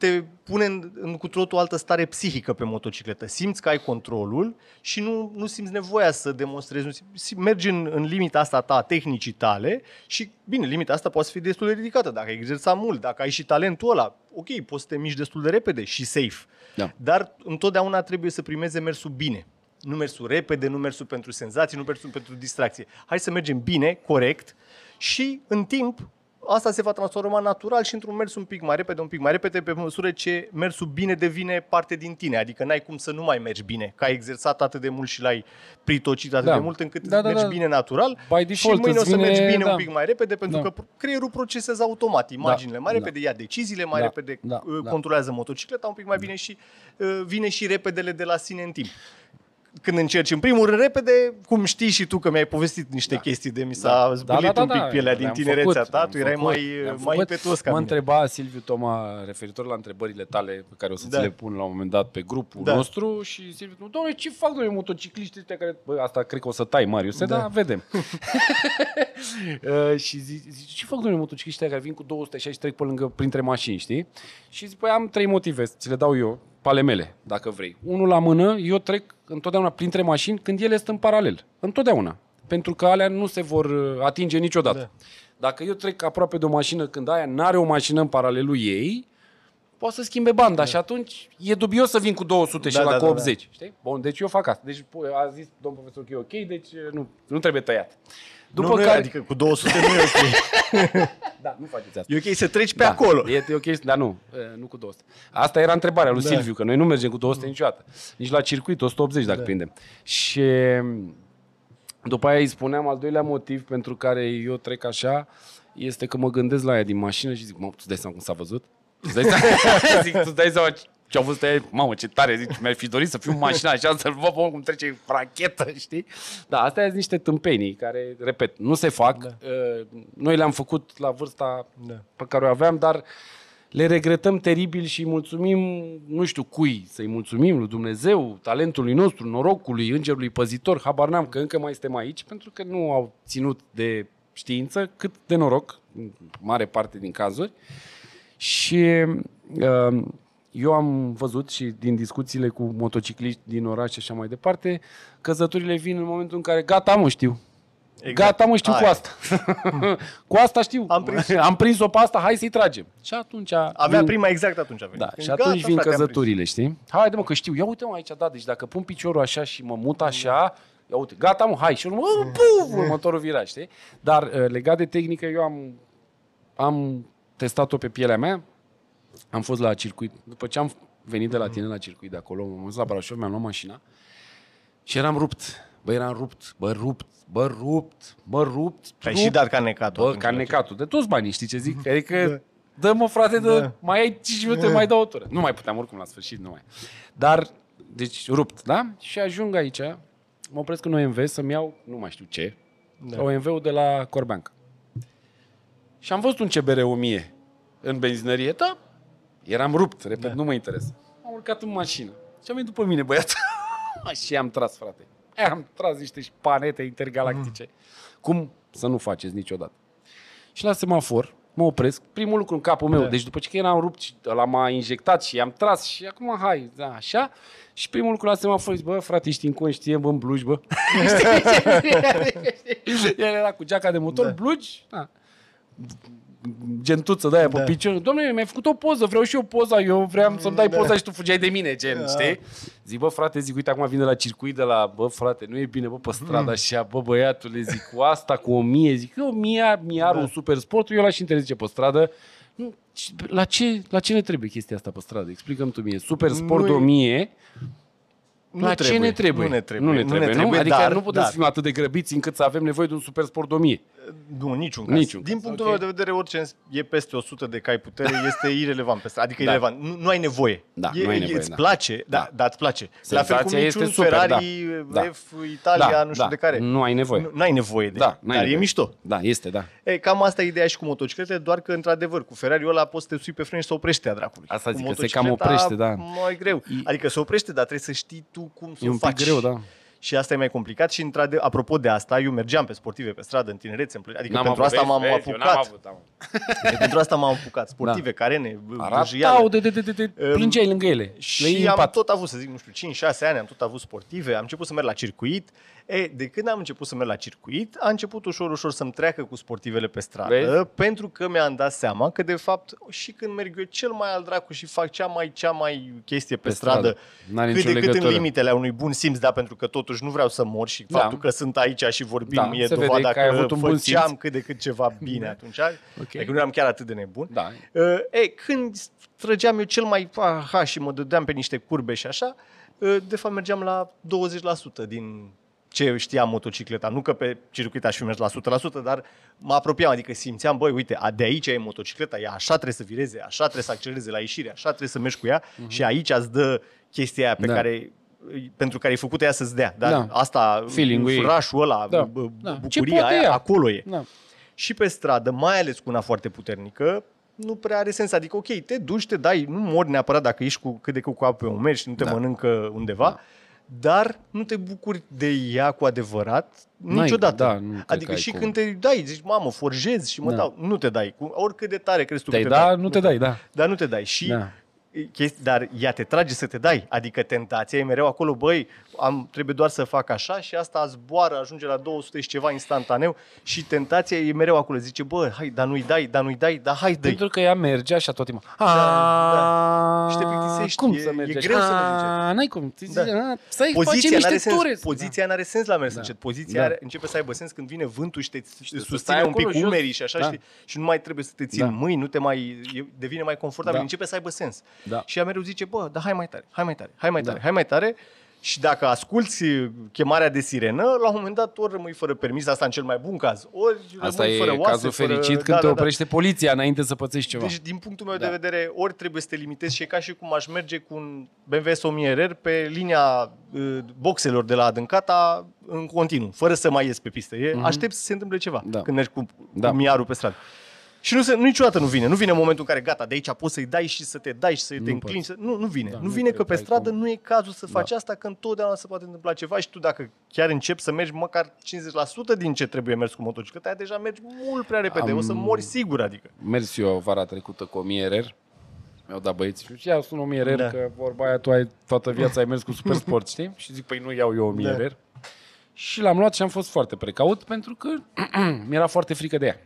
te pune în, în cu totul o altă stare psihică pe motocicletă. Simți că ai controlul și nu, nu simți nevoia să demonstrezi. Nu simți, mergi în, în limita asta ta, a tehnicii tale și, bine, limita asta poate să fie destul de ridicată. Dacă ai exersat mult, dacă ai și talentul ăla, ok, poți să te miști destul de repede și safe. Da. Dar întotdeauna trebuie să primeze mersul bine. Nu mersul repede, nu mersul pentru senzații, nu mersul pentru distracție. Hai să mergem bine, corect și în timp asta se va transforma natural și într-un mers un pic mai repede, un pic mai repede, pe măsură ce mersul bine devine parte din tine. Adică n-ai cum să nu mai mergi bine, că ai exersat atât de mult și l-ai pritocit atât Da. de mult încât Da, da, mergi da. bine natural By și default mâine o îți să vine- mergi bine da. un pic mai repede pentru Da. că creierul procesează automat imaginile mai Da. repede, ia deciziile mai Da. repede, Da. uh, Da. controlează motocicleta un pic mai bine și uh, vine și repedele de la sine în timp. Când încerci în primul rând repede, cum știi și tu că mi-ai povestit niște Da. chestii de mi s-a zbulit un pic pielea din le-am tinerețea făcut, ta, le-am tu erai făcut, mai, le-am mai făcut. impetuos ca Mă mine. întreba Silviu Toma referitor la întrebările tale pe care o să Da. ți le pun la un moment dat pe grupul Da. nostru și Silviu, doamne, ce fac noi motocicliștii ăștia care... Bă, asta cred că o să tai, Marius, da, Da. da vedem. uh, și zic, zic, ce fac noi motocicliștii ăștia care vin cu 260 trec pe lângă, printre mașini, știi? Și zic, păi am trei motive, ți le dau eu, pe ale mele, dacă vrei. Unul la mână, eu trec întotdeauna printre mașini când ele sunt în paralel. Întotdeauna. Pentru că alea nu se vor uh, atinge niciodată. Da. Dacă eu trec aproape de o mașină când aia n-are o mașină în paralelul ei, poate să schimbe banda da. și atunci e dubios să vin cu 200 și Da, la da, cu da, 80. Știi? Bun, deci eu fac asta. Deci po- a zis domnul profesor că e ok, deci nu, nu trebuie tăiat. După nu, nu, care... Adică cu 200 nu e ok. Da, nu faceți asta. E ok să treci pe da, acolo. E, e ok, dar nu, e, nu cu 200. Asta era întrebarea lui Da. Silviu, că noi nu mergem cu 200 niciodată. Nici la circuit, 180 dacă Da. prindem. Și după aia îi spuneam al doilea motiv pentru care eu trec așa, este că mă gândesc la ea din mașină și zic, mă, tu îți dai seama cum s-a văzut? Tu îți dai seama, zic, tu îți dai seama ce au văzut aia? Mamă, ce tare, zic, mi-ar fi dorit să fiu în mașina așa, să-l văd pe om cum trece rachetă, știi? Da, astea sunt niște tâmpenii care, repet, nu se fac. Da. Uh, Noi le-am făcut la vârsta Da. pe care o aveam, dar le regretăm teribil și îi mulțumim, nu știu cui, să-i mulțumim lui Dumnezeu, talentului nostru, norocului, îngerului păzitor, habar n-am că încă mai suntem aici, pentru că nu au ținut de știință, cât de noroc, în mare parte din cazuri. Și uh, eu am văzut și din discuțiile cu motocicliști din oraș și așa mai departe, căzăturile vin în momentul în care gata, mă, știu. Exact. Gata, mă, știu Aia. cu asta. cu asta știu. Am prins. am prins-o pe asta, hai să-i tragem. Și atunci... Avea vin- prima exact atunci. a venit. Da, Când și atunci gata, vin frate, am prins. căzăturile, știi? Haide mă, că știu. Ia uite mă aici, da, deci dacă pun piciorul așa și mă mut așa, ia uite, gata mă, hai. Și urmă, puf, următorul viraj, știi? Dar uh, legat de tehnică, eu am, am testat-o pe pielea mea, am fost la circuit. După ce am venit de la tine la circuit de acolo, m-am dus la Brașov, mi-am luat mașina și eram rupt. Bă, eram rupt, bă, rupt, bă, rupt, bă, rupt. Ai rupt. și dat ca necatul. Bă, atunci ca la necatul. De toți banii, știi ce zic? Adică, dă-mă, frate, dă, Da. mai ai 5 minute, mai dau o tură. Nu mai puteam oricum la sfârșit, nu mai. Dar, deci, rupt, da? Și ajung aici, mă opresc în OMV să-mi iau, nu mai știu ce, da. OMV-ul de la Corbeanca. Și am văzut un CBR 1000 în benzinărie, da, eram rupt, repet, da. nu mă interesă. Am urcat în mașină și am venit după mine, băiat. și am tras, frate. Am tras niște șpanete intergalactice. Cum să nu faceți niciodată? Și la semafor mă opresc, primul lucru în capul meu, Da. deci după ce că eram rupt și ăla m-a injectat și am tras și acum hai, da, așa. Și primul lucru la semafor zic, bă, frate, ești inconștient, bă, în blugi, bă. El era cu geaca de motor, Da. blugi, da. Gentuță de aia Da. pe picior. Domnule, mi-ai făcut o poză, vreau și eu poza, eu vreau să-mi dai Da. poza și tu fugeai de mine, gen, Da. știi? Zic, bă, frate, zic, uite, acum vine la circuit de la, bă, frate, nu e bine, bă, pe stradă așa, bă, băiatule, zic, cu asta, cu o mie, zic, eu, mie, miarul, Da. super sportul, eu l-aș interzice pe stradă. Nu, ci- La ce, la ce ne trebuie chestia asta pe stradă? Explicăm tu mie. Super sport Nu-i- 1000, Nu la ce ne trebuie? Nu ne trebuie. Nu ne trebuie, nu? Adică dar, nu putem dar, să fim atât de grăbiți încât să avem nevoie de un super sport 1000. Nu, niciun caz. Niciun Din caz, punctul ok. meu de vedere, orice e peste 100 de cai putere este irelevant pe stradă. Adică Da. irelevant. Nu, nu ai nevoie. Da, e, nu ai nevoie, Îți da. place, da, Da. da, îți place. La Senzația fel cum este niciun super, Ferrari, da. Da. F, Italia, Da, nu știu da. de care. Nu ai nevoie. Nu ai nevoie de Da, ea, n-ai dar nevoie. e mișto. Da, este, da. E, cam asta e ideea și cu motocicletele, doar că, într-adevăr, cu Ferrari-ul ăla poți să te sui pe frâni și să oprește a dracului. Asta Cu zic, că se cam motocicleta, oprește, da. Mai greu. Adică se oprește, dar trebuie să știi tu cum să E o un pic faci. greu, da. Și asta e mai complicat și, într apropo de asta, eu mergeam pe sportive pe stradă în tinerețe, în plă- adică N-am pentru avut, asta vezi, m-am vezi, eu apucat. N-am avut, am. pentru asta m-am apucat. Sportive, carene, Arătau bârjâiale. de, de, de, de, de Um, plângeai lângă ele. Le Și iei în am pat. tot avut, să zic, nu știu, 5-6 ani, am tot avut sportive, am început să merg la circuit. E, de când am început să merg la circuit, a început ușor, ușor să-mi treacă cu sportivele pe stradă, Vezi? pentru că mi-am dat seama că, de fapt, și când merg eu cel mai al dracu și fac cea mai, cea mai chestie pe, Pe stradă, stradă. N-are cât de nicio cât în legătură. limitele a unui bun simț, da, pentru că totuși nu vreau să mor și Da. faptul că sunt aici și vorbim Da, e se vede dovada că ai avut că un bun făceam simț. cât de cât ceva bine atunci. Ok. Adică nu eram chiar atât de nebun. Da. Uh, e, când trăgeam eu cel mai aha și mă dădeam pe niște curbe și așa, uh, de fapt mergeam la 20% din ce știam motocicleta. Nu că pe circuit aș fi mers la 100%, dar mă apropiam, adică simțeam, băi, uite, a, de aici e motocicleta, ea așa trebuie să vireze, așa trebuie să accelereze la ieșire, așa trebuie să mergi cu ea uh-huh. și aici îți dă chestia aia pe Da. care pentru care e făcută ea să-ți dea. Dar Da. asta, Feeling-ul ei. furașul ăla, Da. b- b- Da. Ce bucuria poate aia, ea? acolo e. Da. Și pe stradă, mai ales cu una foarte puternică, nu prea are sens. Adică, ok, te duci, te dai, nu mori neapărat dacă ești cu cât de cât cu apă pe umeri și nu te Da. mănâncă undeva, Da. Dar nu te bucuri de ea cu adevărat N-ai- niciodată. da, nu cred adică că ai și cum. când te dai, zici, mamă, forjezi și mă Da. dau. Nu te dai. Cu oricât de tare crezi tu Te-ai că te da, dai. nu te dai, da. Dar nu te dai. Și Da. chesti, dar ea te trage să te dai. Adică tentația e mereu acolo, băi, am, trebuie doar să fac așa și asta zboară, ajunge la 200 și ceva instantaneu și tentația e mereu acolo. Zice, bă, hai, dar nu-i dai, dar nu-i dai, dar hai, dă Pentru că ea merge așa tot timpul. da. Ah, Și te plictisești, Cum e- să e mergi greu să mergi Ah, N-ai cum. Ți Da. zice, ah, Să-i Poziția facem n-are niște sens, ture. poziția n-are sens la mers Da. încet. Poziția Da. are, începe să aibă sens când vine vântul și te, te să susține stai un pic acolo jos. umerii și așa Da. și, și nu mai trebuie să te ții Da. în mâini, nu te mai, e, devine mai confortabil, Da. începe să aibă sens. Da. Și ea mereu zice, bă, dar hai mai tare, hai mai tare, hai mai tare, Da. hai mai tare. Și dacă asculți chemarea de sirenă, la un moment dat ori rămâi fără permis, asta în cel mai bun caz, ori Asta rămâi e fără oase, cazul fără... fericit când te oprește poliția înainte să pățești ceva. Deci, din punctul meu Da. de vedere, ori trebuie să te limitezi și e ca și cum aș merge cu un BMW S1000RR pe linia uh, boxelor de la Adâncata în continuu, fără să mai ies pe pistă. E, Mhm. Aștept să se întâmple ceva Da. când mergi cu, Da. cu miarul pe stradă. Și nu se, niciodată nu vine. Nu vine momentul în care gata, de aici poți să-i dai și să te dai și să te Nu înclini. Să... Nu, nu vine. Da, nu nu vine cred că că pe ai stradă cum. nu e cazul să faci Da. asta, că întotdeauna se poate întâmpla ceva și tu dacă chiar începi să mergi măcar 50% din ce trebuie mers cu motocicleta, aia deja mergi mult prea repede. Am- O să mori sigur, adică. Mers eu vara trecută cu o mie RR. Mi-au dat băieți și ia sun o mie RR, Da. că vorba aia tu ai toată viața ai mers cu super sport, știi? Și zic, păi nu iau eu o mie Da. RR. Și l-am luat și am fost foarte precaut pentru că mi-era foarte frică de ea.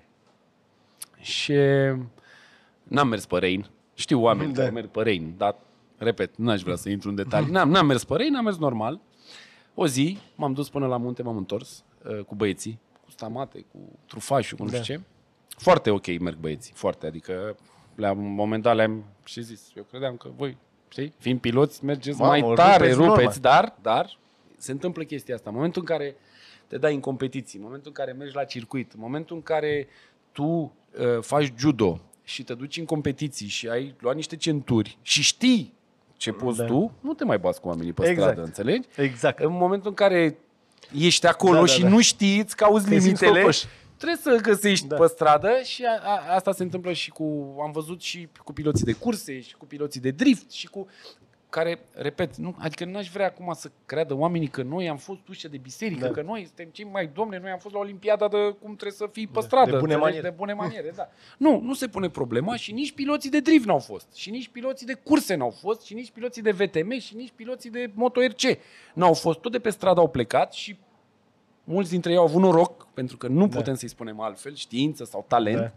Și n-am mers pe Rein. Știu oameni Da. care merg pe Rein, dar, repet, n-aș vrea să intru în detalii. N-am, n-am mers pe Rein, am mers normal. O zi m-am dus până la munte, m-am întors uh, cu băieții, cu stamate, cu trufașul, cu nu Da. știu ce. Foarte ok merg băieții, foarte, adică la un moment dat le-am și zis, eu credeam că voi știi? Fiind piloți, mergeți Mamă, mai rupeți tare, norma. rupeți, dar, dar se întâmplă chestia asta. În momentul în care te dai în competiții, în momentul în care mergi la circuit, în momentul în care tu uh, faci judo și te duci în competiții și ai luat niște centuri și știi ce poți Da. tu, nu te mai bați cu oamenii pe Exact. stradă, înțelegi? Exact. În momentul în care ești acolo Da, da, și da. nu știți, îți cauzi Te simți limitele, cocoș. trebuie să găsești Da. pe stradă și a, a, asta se întâmplă și cu, am văzut și cu piloții de curse și cu piloții de drift și cu care, repet, nu, adică n-aș vrea acum să creadă oamenii că noi am fost ușa de biserică, Da. că noi suntem cei mai domne, noi am fost la Olimpiada de cum trebuie să fii pe Da, stradă. de bune înțelegi? maniere. De bune maniere, da. Nu, nu se pune problema și nici piloții de drift n-au fost, și nici piloții de curse n-au fost, și nici piloții de VTM, și nici piloții de MotoRC n-au fost. Tot de pe stradă au plecat și mulți dintre ei au avut noroc, pentru că nu Da. putem să-i spunem altfel, știință sau talent, Da.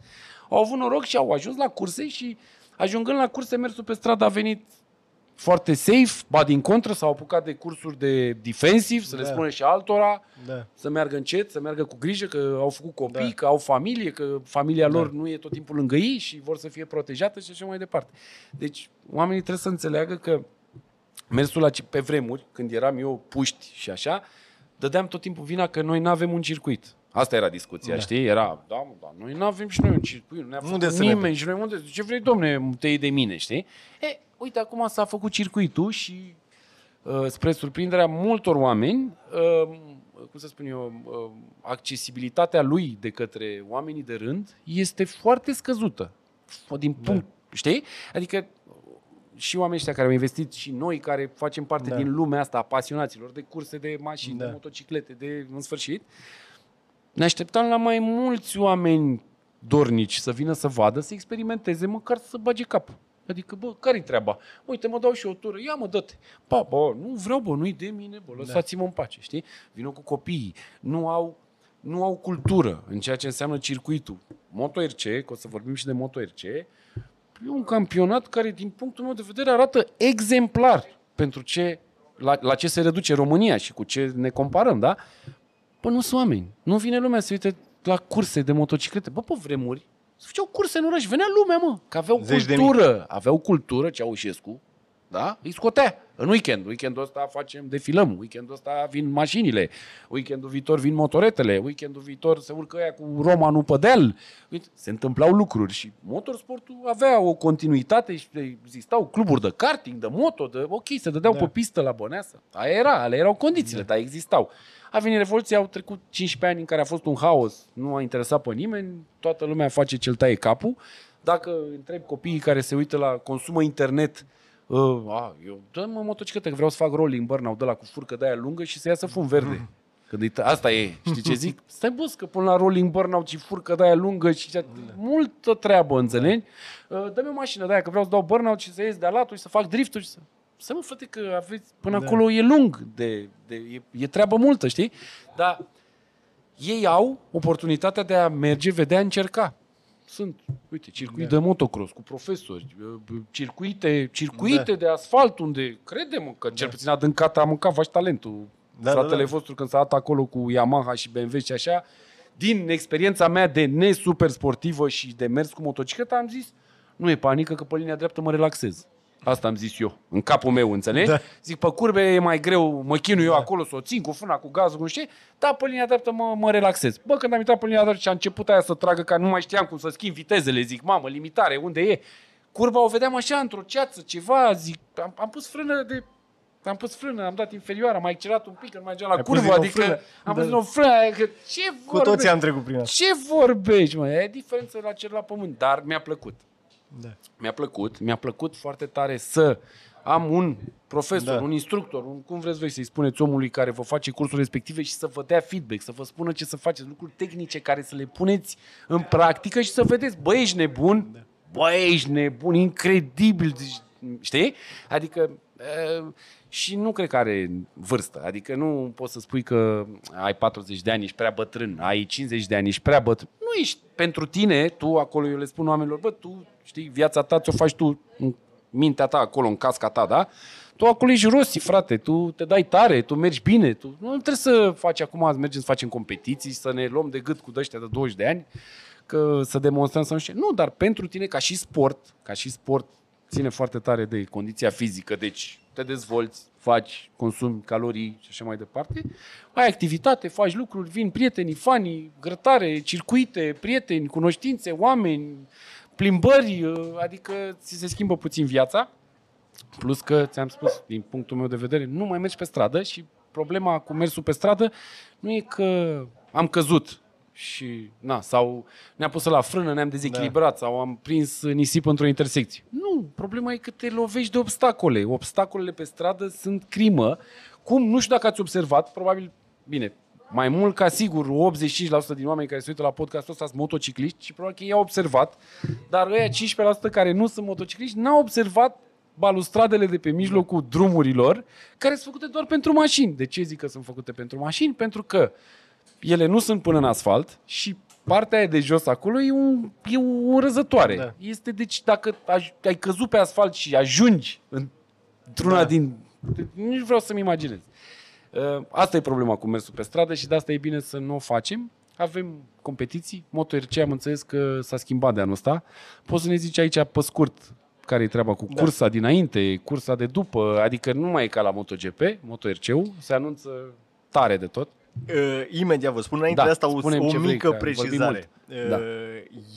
au avut noroc și au ajuns la curse și ajungând la curse, mersul pe stradă a venit foarte safe, ba din contră, s-au apucat de cursuri de defensiv, să le Da. spune și altora, Da. să meargă încet, să meargă cu grijă, că au făcut copii, Da. că au familie, că familia lor Da. nu e tot timpul lângă ei și vor să fie protejată și așa mai departe. Deci, oamenii trebuie să înțeleagă că mersul la, pe vremuri, când eram eu puști și așa, dădeam tot timpul vina că noi nu avem un circuit. Asta era discuția, Da. știi? Era, da, mă, da, noi nu avem și noi un circuit, nu ne-a Unde făcut să ne nimeni și noi unde, ce vrei, domne, te iei de mine, știi? E, uite, acum s-a făcut circuitul și uh, spre surprinderea multor oameni, uh, cum să spun eu, uh, accesibilitatea lui de către oamenii de rând este foarte scăzută. F- Din punct, știi? Adică și oamenii ăștia care au investit și noi care facem parte Da. din lumea asta a pasionaților de curse de mașini, Da. de motociclete, de în sfârșit, ne așteptam la mai mulți oameni dornici să vină să vadă, să experimenteze, măcar să bage cap. Adică, bă, care-i treaba? Uite, mă dau și o tură, ia mă, dă-te. Ba, bă, nu vreau, bă, nu-i de mine, bă, lăsați-mă în pace, știi? Vină cu copiii, nu au, nu au cultură în ceea ce înseamnă circuitul. MotoRC, că o să vorbim și de MotoRC, e un campionat care, din punctul meu de vedere, arată exemplar pentru ce, la, la ce se reduce România și cu ce ne comparăm, da? Bă, nu sunt oameni. Nu vine lumea să uite la curse de motociclete. Bă, pe vremuri, se făceau curse în oraș. Venea lumea, mă, că aveau Zeci de cultură. Aveau cultură, Ceaușescu, da? Îi scotea în weekend. Weekendul ăsta facem, defilăm. Weekendul ăsta vin mașinile. Weekendul viitor vin motoretele. Weekendul viitor se urcă ea cu romanul pe deal. Uite, se întâmplau lucruri și motorsportul avea o continuitate și existau cluburi de karting, de moto, de ok, se dădeau Da. pe pistă la Băneasa. Aia era, ale erau condițiile, dar existau. A venit Revoluția, au trecut 15 ani în care a fost un haos, nu a interesat pe nimeni, toată lumea face ce-l taie capul. Dacă întreb copiii care se uită la consumă internet, uh, a, eu dă-mă motocicletă, că vreau să fac rolling burnout de la cu furcă de aia lungă și să iasă fum verde. Când îi tă- asta e, știi ce zic? Stai bă, că până la rolling burnout și furcă de aia lungă și ce- multă treabă, înțelegi? Uh, Dă-mi o mașină de aia, că vreau să dau burnout și să ies de alatul și să fac drifturi și să... Să mă, frate, că aveți, până Da. acolo e lung, de, de, e, e treabă multă, știi? Dar ei au oportunitatea de a merge, vedea, încerca. Sunt, uite, circuit Da. de motocross cu profesori, uh, circuite, circuite Da. de asfalt unde, crede-mă, că cel puțin adâncat a mâncat vași talentul. Da, Fratele da, da. vostru când s-a dat acolo cu Yamaha și BMW și așa, din experiența mea de nesuper sportivă și de mers cu motocicleta, am zis, nu e panică că pe linia dreaptă mă relaxez. Asta am zis eu, în capul meu, înțelegi? Da. Zic, pe curbe e mai greu, mă chinui eu acolo să o țin cu frâna, cu gazul, cu nu știu ce, dar pe linia dreaptă mă, mă relaxez. Bă, când am intrat pe linia dreaptă și a început aia să tragă, că nu mai știam cum să schimb vitezele, zic, mamă, limitare, unde e? Curba o vedeam așa, într-o ceață, ceva, zic, am, am pus frână de am pus frână, am dat inferioară, am mai accelerat un pic, că nu mai mergeam la Ai pus curvă, din nou adică frână. am Da. pus din o frână, adică ce Cu vorbești? toții am trecut prin asta. Ce vorbești, mă? E diferență la cer la pământ, dar mi-a plăcut Da. mi-a plăcut, mi-a plăcut foarte tare să am un profesor, Da. un instructor, un, cum vreți voi să-i spuneți omului care vă face cursul respective și să vă dea feedback, să vă spună ce să faceți, lucruri tehnice care să le puneți în practică și să vedeți, bă, ești nebun, Da. bă, ești nebun, incredibil, deci, știi? Adică uh, și nu cred că are vârstă, adică nu poți să spui că ai 40 de ani, ești prea bătrân, ai 50 de ani, ești prea bătrân. Nu ești pentru tine, tu acolo, eu le spun oamenilor, bă, tu știi, viața ta ți-o faci tu în mintea ta acolo, în casca ta, da? Tu acolo ești rosti, frate, tu te dai tare, tu mergi bine, tu nu trebuie să faci acum, să mergem să facem competiții, să ne luăm de gât cu ăștia de 20 de ani, că să demonstrăm să nu știu. Nu, dar pentru tine ca și sport, ca și sport ține foarte tare de condiția fizică, deci te dezvolți, faci, consumi calorii și așa mai departe. Ai activitate, faci lucruri, vin prietenii, fanii, grătare, circuite, prieteni, cunoștințe, oameni, plimbări, uh, adică ți se schimbă puțin viața. Plus că, ți-am spus, din punctul meu de vedere, nu mai mergi pe stradă și problema cu mersul pe stradă nu e că am căzut și, na, sau ne-am pus la frână, ne-am dezechilibrat da. sau am prins nisip într-o intersecție. Nu, problema e că te lovești de obstacole. Obstacolele pe stradă sunt crimă. Cum, nu știu dacă ați observat, probabil, bine, mai mult ca sigur, 85% din oameni care se uită la podcastul ăsta sunt motocicliști și probabil că ei au observat, dar ăia 15% care nu sunt motocicliști n-au observat balustradele de pe mijlocul drumurilor, care sunt făcute doar pentru mașini. De ce zic că sunt făcute pentru mașini? Pentru că ele nu sunt până în asfalt și partea aia de jos acolo e, un, e o răzătoare. Da. Este, deci, dacă ai căzut pe asfalt și ajungi într-una da. din... Nu vreau să-mi imaginez. Uh, asta e problema cu mersul pe stradă și de asta e bine să nu o facem. Avem competiții. MotoRC am înțeles că s-a schimbat de anul ăsta. Poți să ne zici aici pe scurt care e treaba cu da. cursa dinainte, cursa de după, adică nu mai e ca la MotoGP, MotoRC-ul, se anunță tare de tot. Uh, imediat vă spun, înainte da, de asta o, o mică precizare. Uh, da.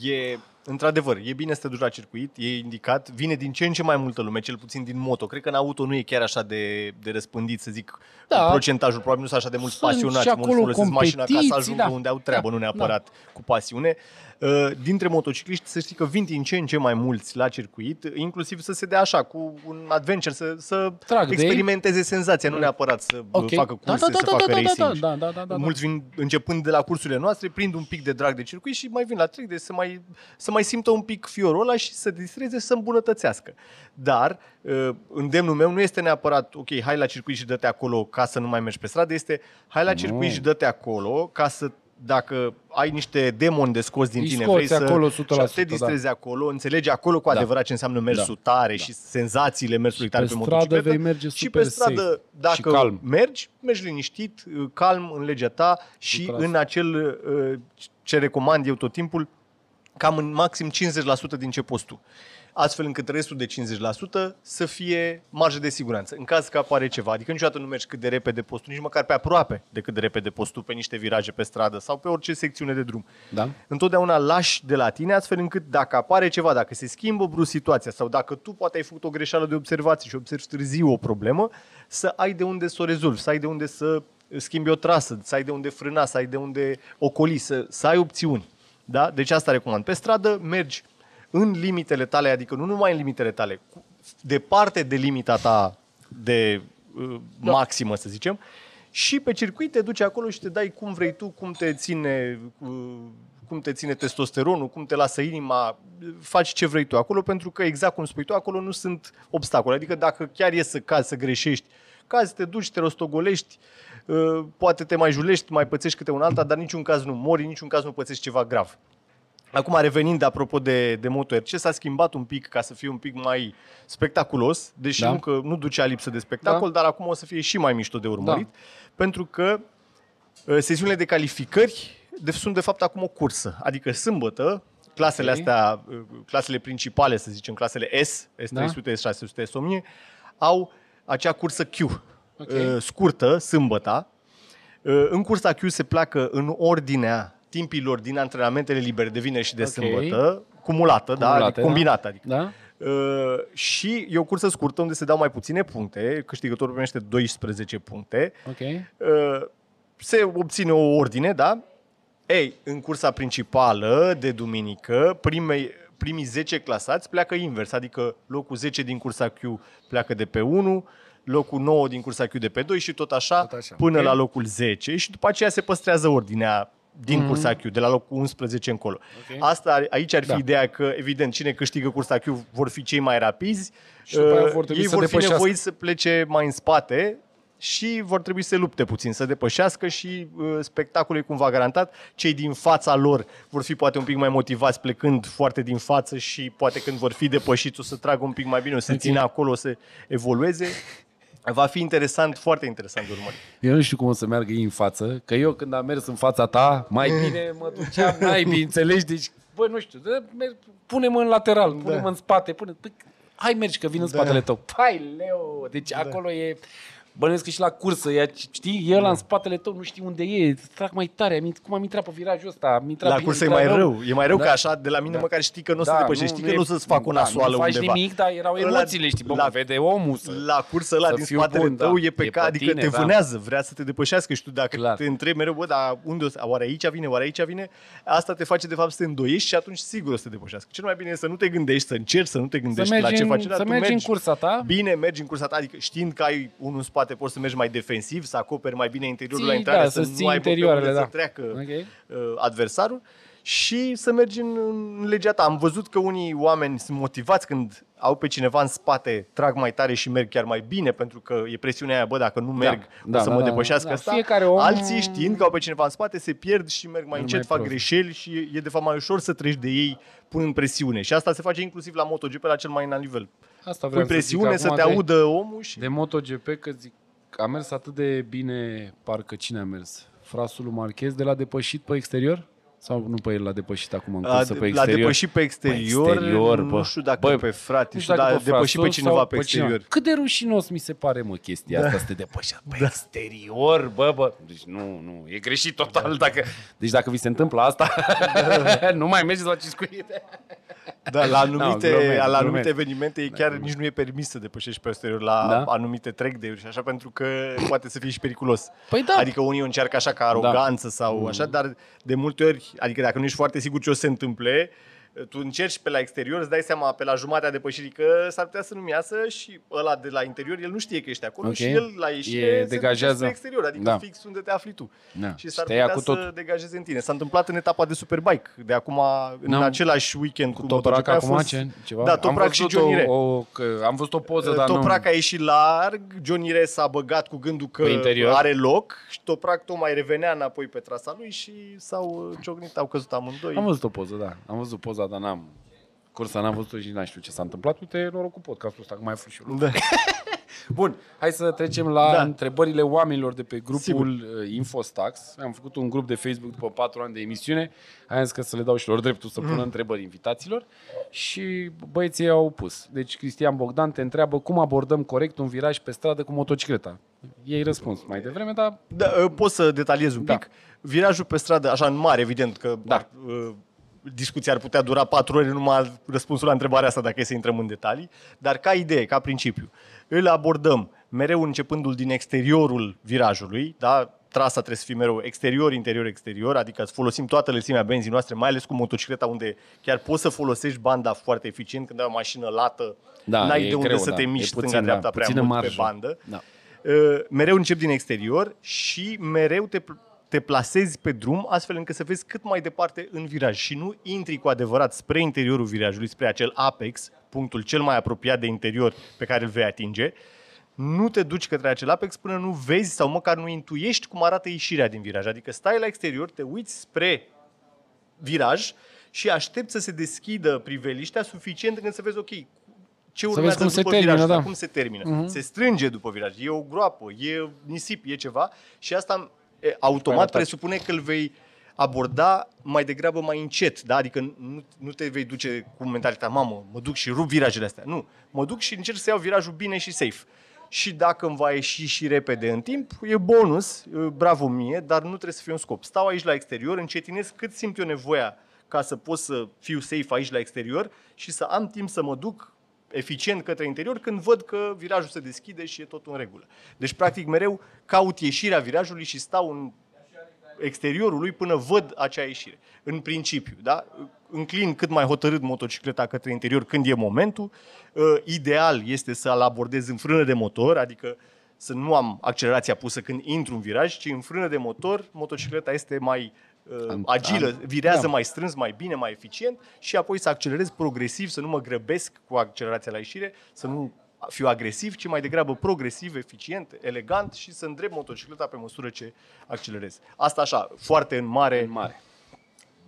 E într-adevăr, e bine să te duci la circuit, e indicat, vine din ce în ce mai multă lume, cel puțin din moto. Cred că în auto nu e chiar așa de, de răspândit, să zic, da. procentajul, probabil nu sunt așa de mulți sunt pasionați, mulți folosesc mașina ca să ajungă da. unde au treabă, da. nu neapărat da. cu pasiune. Uh, dintre motocicliști, să știi că vin din ce în ce mai mulți la circuit, inclusiv să se dea așa, cu un adventure, să, să experimenteze senzația, nu neapărat să okay. facă curse, da, da, da, să da, facă da, racing. Da, da, da, da, da, mulți vin începând de la cursurile noastre, prind un pic de drag de circuit și mai vin la trec, de să mai, să mai simtă un pic fiorul ăla și să distreze și să îmbunătățească. Dar uh, îndemnul meu nu este neapărat, ok, hai la circuit și dă-te acolo ca să nu mai mergi pe stradă, este hai la circuit no. și dă-te acolo ca să dacă ai niște demoni de scos din tine, vrei să acolo 100%, te distrezi da. acolo, înțelegi acolo cu da. adevărat ce înseamnă mersul da. tare da. și senzațiile mersului tare pe, pe motocicletă. Vei merge și pe stradă, safe. dacă și calm. mergi, mergi liniștit, calm în legea ta și 100%. în acel uh, ce recomand eu tot timpul, cam în maxim 50% din ce poți tu astfel încât restul de 50% să fie marjă de siguranță, în caz că apare ceva. Adică niciodată nu mergi cât de repede poți nici măcar pe aproape de cât de repede poți pe niște viraje pe stradă sau pe orice secțiune de drum. Da. Întotdeauna lași de la tine, astfel încât dacă apare ceva, dacă se schimbă brusc situația sau dacă tu poate ai făcut o greșeală de observație și observi târziu o problemă, să ai de unde să o rezolvi, să ai de unde să schimbi o trasă, să ai de unde frâna, să ai de unde ocoli, să, să ai opțiuni. Da? Deci asta recomand. Pe stradă mergi în limitele tale, adică nu numai în limitele tale, departe de limita ta de uh, da. maximă, să zicem, și pe circuit te duci acolo și te dai cum vrei tu, cum te ține, uh, cum te ține testosteronul, cum te lasă inima, faci ce vrei tu acolo, pentru că exact cum spui tu, acolo nu sunt obstacole. Adică dacă chiar e să cazi, să greșești, cazi, te duci, te rostogolești, uh, poate te mai julești, mai pățești câte un alta, dar niciun caz nu mori, niciun caz nu pățești ceva grav. Acum, revenind apropo de, de MotoRC, s-a schimbat un pic ca să fie un pic mai spectaculos, deși da. încă nu ducea lipsă de spectacol, da. dar acum o să fie și mai mișto de urmărit, da. pentru că uh, sesiunile de calificări de, sunt de fapt acum o cursă. Adică sâmbătă, clasele okay. astea, uh, clasele principale, să zicem, clasele S, S300, da. S600, S1000, au acea cursă Q, okay. Uh, scurtă, sâmbăta. În cursa Q se pleacă în ordinea timpilor din antrenamentele libere de vineri și de okay. sâmbătă, cumulată, da, Cumulate, da, combinată. Adică. Da? Uh, și e o cursă scurtă unde se dau mai puține puncte, câștigătorul primește 12 puncte. Okay. Uh, se obține o ordine, da? Ei, în cursa principală de duminică, primei, primii 10 clasați pleacă invers, adică locul 10 din cursa Q pleacă de pe 1, locul 9 din cursa Q de pe 2 și tot așa, tot așa. până okay. la locul 10 și după aceea se păstrează ordinea din mm-hmm. cursa Q, de la locul 11 încolo. Okay. Asta, aici ar fi da. ideea că, evident, cine câștigă cursa Q vor fi cei mai rapizi, și uh, vor ei vor fi nevoiți să plece mai în spate și vor trebui să se lupte puțin, să depășească și uh, spectacolul e cumva garantat. Cei din fața lor vor fi poate un pic mai motivați plecând foarte din față și poate când vor fi depășiți o să tragă un pic mai bine, o să okay. țină acolo, o să evolueze. Va fi interesant, foarte interesant de urmărit. Eu nu știu cum o să meargă ei în față, că eu când am mers în fața ta, mai bine mă duceam naibii, înțelegi? Deci, bă, nu știu, pune-mă în lateral, pune-mă da. în spate, pune... Păi, hai mergi că vin în Da. spatele tău. Hai, Leo! Deci acolo e... Bănuiesc că și la cursă, ea, știi, el Da. în spatele tău, nu știi unde e, trag mai tare, am, int- cum am intrat pe virajul ăsta, am intrat La bine, cursă e intrat mai rău. E mai rău Da. că așa, de la mine Da. măcar știi că nu o să Da, te depășești, știi că e- nu o să-ți fac o da, nasoală nu faci undeva. nimic, dar erau Ăla- emoțiile, știi, bă, la- la, vede omul să... La cursă ăla să din fiu spatele bun, tău da. e pe E ca, pe adică tine, te da. vânează, vrea să te depășească și tu dacă Clar. te întrebi mereu, bă, dar unde o să, oare aici vine, oare aici vine, asta te face de fapt să te îndoiești și atunci sigur o să te depășească. Cel mai bine e să nu te gândești, să încerci să nu te Să gândești mergi, la ce în, faci, dar să tu mergi, mergi în cursa ta, Bine, mergi în cursa ta, adică știind că ai unul în spate, poți să mergi mai defensiv, să acoperi mai bine interiorul Ții, la intrare, da, să, să-ți ții nu ai interioarele, să da. treacă Ok. uh, adversarul și să mergi în, în legea ta. Am văzut că unii oameni sunt motivați când au pe cineva în spate, trag mai tare și merg chiar mai bine, pentru că e presiunea aia, bă, dacă nu merg, da, o să da, mă da, depășească da. asta. Fiecare om- Alții știind că au pe cineva în spate, se pierd și merg mai Merg încet, mai fac prost. greșeli și e de fapt mai ușor să treci de ei punând presiune. Și asta se face inclusiv la MotoGP la cel mai înalt nivel. asta Pui vreau să zic presiune să acum te de- audă omul și... De MotoGP, că zic, a mers atât de bine, parcă cine a mers? Frasul lui Marquez de la depășit pe exterior? Sau nu pe el l-a depășit acum în A, cursă pe l-a exterior? depășit pe exterior, exterior, nu bă. știu dacă Bă, pe frate, Nu știu, știu dacă dar pe a depășit pe Frasul cineva sau pe cineva. exterior. Cât de rușinos mi se pare, mă, chestia asta, să te depășească pe exterior, bă, bă. Deci nu, nu, e greșit total. Dacă, deci dacă vi se întâmplă asta, nu mai mergeți la ciscuite. Da, la anumite, glumesc, la glumesc. anumite evenimente e chiar nici nu e permis să depășești pe exterior la Da? anumite track day și așa pentru că poate să fie și periculos. Păi da. Adică unii o încearcă așa ca aroganță sau așa, dar de multe ori, adică dacă nu ești foarte sigur ce o să se întâmple, tu încerci pe la exterior, îți dai seama pe la jumatea depășirii că s-ar putea să nu iasă și ăla de la interior, el nu știe că ești acolo Ok. și el la ieșire E, se duce degajează. spre exterior, adică Da. fix unde te afli tu. Da. Și s-ar te ia putea cu să tot. degajeze în tine. S-a întâmplat în etapa de Superbike, de acum, în N-am- același weekend cu, Cu Toprak MotoGP a acum, fost- ce, ceva? Da, am Toprak și văzut Johnny o, Re. o, că am văzut o poză, dar Toprak nu... a ieșit larg, Johnny Re s-a băgat cu gândul că Pe interior. are loc și Toprak tocmai revenea înapoi pe trasa lui și s-au uh, ciocnit, au căzut amândoi. Am văzut o poză, da. Am văzut poza, dar n-am... Cursa n-am văzut-o și n-am știu ce s-a întâmplat. Uite, noroc cu podcastul ăsta, că mai aflu și eu. Da. Bun, hai să trecem la Da. întrebările oamenilor de pe grupul Sigur. uh, Infostax. Am făcut un grup de Facebook după 4 ani de emisiune. Am zis că să le dau și lor dreptul să pună întrebări invitaților. Și băieții au pus. Deci Cristian Bogdan te întreabă cum abordăm corect un viraj pe stradă cu motocicleta. Ei răspuns mai devreme, dar Da, uh, pot să detaliez un Da. pic. Virajul pe stradă, așa în mare, evident că Da. uh, discuția ar putea dura patru ore numai răspunsul la întrebarea asta dacă e să intrăm în detalii, dar ca idee, ca principiu, îl abordăm mereu începându-l din exteriorul virajului, da? Trasa trebuie să fie mereu exterior, interior, exterior, adică să folosim toată lățimea benzii noastre, mai ales cu motocicleta unde chiar poți să folosești banda foarte eficient când ai o mașină lată, Da, n-ai e de unde greu, să da. te E miști puțin, stânga-dreapta da, prea puțină mult pe marjă. bandă. Da. Uh, mereu încep din exterior și mereu te, te plasezi pe drum astfel încât să vezi cât mai departe în viraj și nu intri cu adevărat spre interiorul virajului, spre acel apex, punctul cel mai apropiat de interior pe care îl vei atinge. Nu te duci către acel apex până nu vezi sau măcar nu intuiești cum arată ieșirea din viraj. Adică stai la exterior, te uiți spre viraj și aștepți să se deschidă priveliștea suficient încât să vezi, ok, ce urmează vezi cum se după termină, viraj, da. cum se termină. Se strânge după viraj, e o groapă, e nisip, e ceva și asta e, automat ataci. presupune că îl vei aborda mai degrabă mai încet, da? adică nu, nu te vei duce cu mentalitatea, mamă, mă duc și rup virajele astea. Nu, mă duc și încerc să iau virajul bine și safe. Și dacă îmi va ieși și repede în timp, e bonus, e, bravo mie, dar nu trebuie să fie un scop. Stau aici la exterior, încetinez cât simt eu nevoia ca să pot să fiu safe aici la exterior și să am timp să mă duc eficient către interior când văd că virajul se deschide și e tot în regulă. Deci, practic, mereu caut ieșirea virajului și stau în exteriorul lui până văd acea ieșire. În principiu, da? Înclin cât mai hotărât motocicleta către interior când e momentul. Uh, Ideal este să-l abordez în frână de motor, adică să nu am accelerația pusă când intru în viraj, ci în frână de motor motocicleta este mai uh, Am- agilă, am- virează da. mai strâns, mai bine, mai eficient și apoi să accelerez progresiv, să nu mă grăbesc cu accelerația la ieșire, să nu fiu agresiv, ci mai degrabă progresiv, eficient, elegant și să îndrept motocicleta pe măsură ce accelerez. Asta așa, foarte în mare. în mare.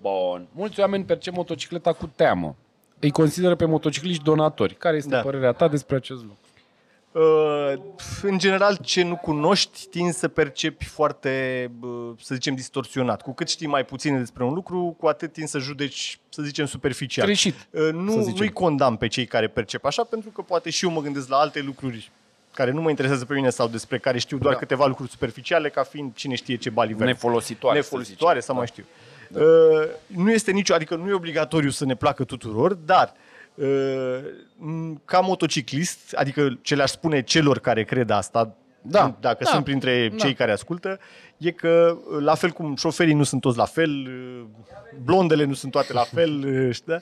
Bun. Mulți oameni percep motocicleta cu teamă. Îi consideră pe motocicliști donatori. Care este Da. părerea ta despre acest lucru? Uh, în general, ce nu cunoști, tinzi să percepi foarte, uh, să zicem, distorsionat. Cu cât știi mai puțin despre un lucru, cu atât tinzi să judeci, să zicem, superficial. Greșit. Uh, să Nu, zicem. nu-i condamn pe cei care percep așa, pentru că poate și eu mă gândesc la alte lucruri care nu mă interesează pe mine sau despre care știu doar Da. câteva lucruri superficiale, ca fiind cine știe ce balivere Nefolositoare. să nefolositoare zicem. sau mai știu. Uh, nu este nicio, adică nu e obligatoriu să ne placă tuturor, dar uh, m, ca motociclist, adică ce le-aș spune celor care cred asta, Da, dacă da, sunt printre da. cei care ascultă, e că uh, la fel cum șoferii nu sunt toți la fel, uh, blondele nu sunt toate la fel, uh, știi, da?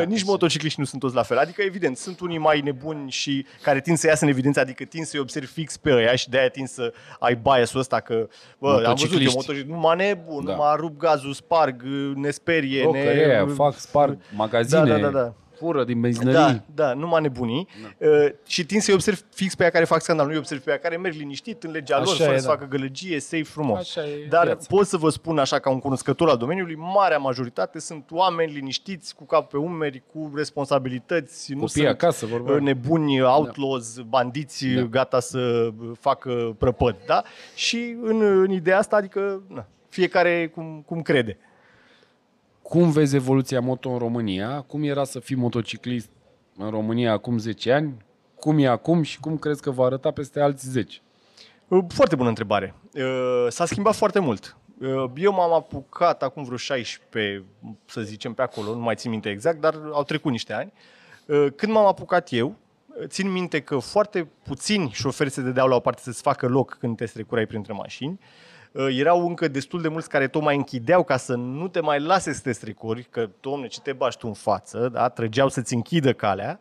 Uh, nici motocicliștii nu sunt toți la fel. Adică, evident, sunt unii mai nebuni și care tind să iasă în evidență, adică tind să-i observi fix pe ăia și de-aia tind să ai bias-ul ăsta că, bă, am văzut eu Motocicliști. motocicliști, numai nebun, Da. numai rup gazul, sparg, ne sperie, O, ne... că e, fac, sparg magazine, Da, da, da, da. Fură din benzinării. Da, da, numai nebunii. Da. Uh, și tind să-i observi fix pe aia care fac scandal, nu-i observi pe aia care merg liniștit în legea Așa lor, fără e, să da. facă gălăgie, safe, frumos. Așa e Dar viața. pot să vă spun așa ca un cunoscător al domeniului, marea majoritate sunt oameni liniștiți, cu cap pe umeri, cu responsabilități, nu Copii sunt acasă, vorba. uh, nebuni, outlaws, bandiți, Da. gata să facă prăpăd, da? Și în, în ideea asta, adică, na, fiecare cum, cum crede. Cum vezi evoluția moto în România? Cum era să fii motociclist în România acum 10 ani? Cum e acum și cum crezi că va arăta peste alți 10? Uh, Foarte bună întrebare. Uh, S-a schimbat foarte mult. Uh, Eu m-am apucat acum vreo 16, să zicem, pe acolo, nu mai țin minte exact, dar au trecut niște ani. Uh, Când m-am apucat eu, uh, țin minte că foarte puțini șoferi se dădeau la o parte să-ți facă loc când te strecurai printre mașini. Uh, Erau încă destul de mulți care tocmai închideau ca să nu te mai lase să te strecuri, că, domne, ce te bași tu în față, da? trăgeau să-ți închidă calea.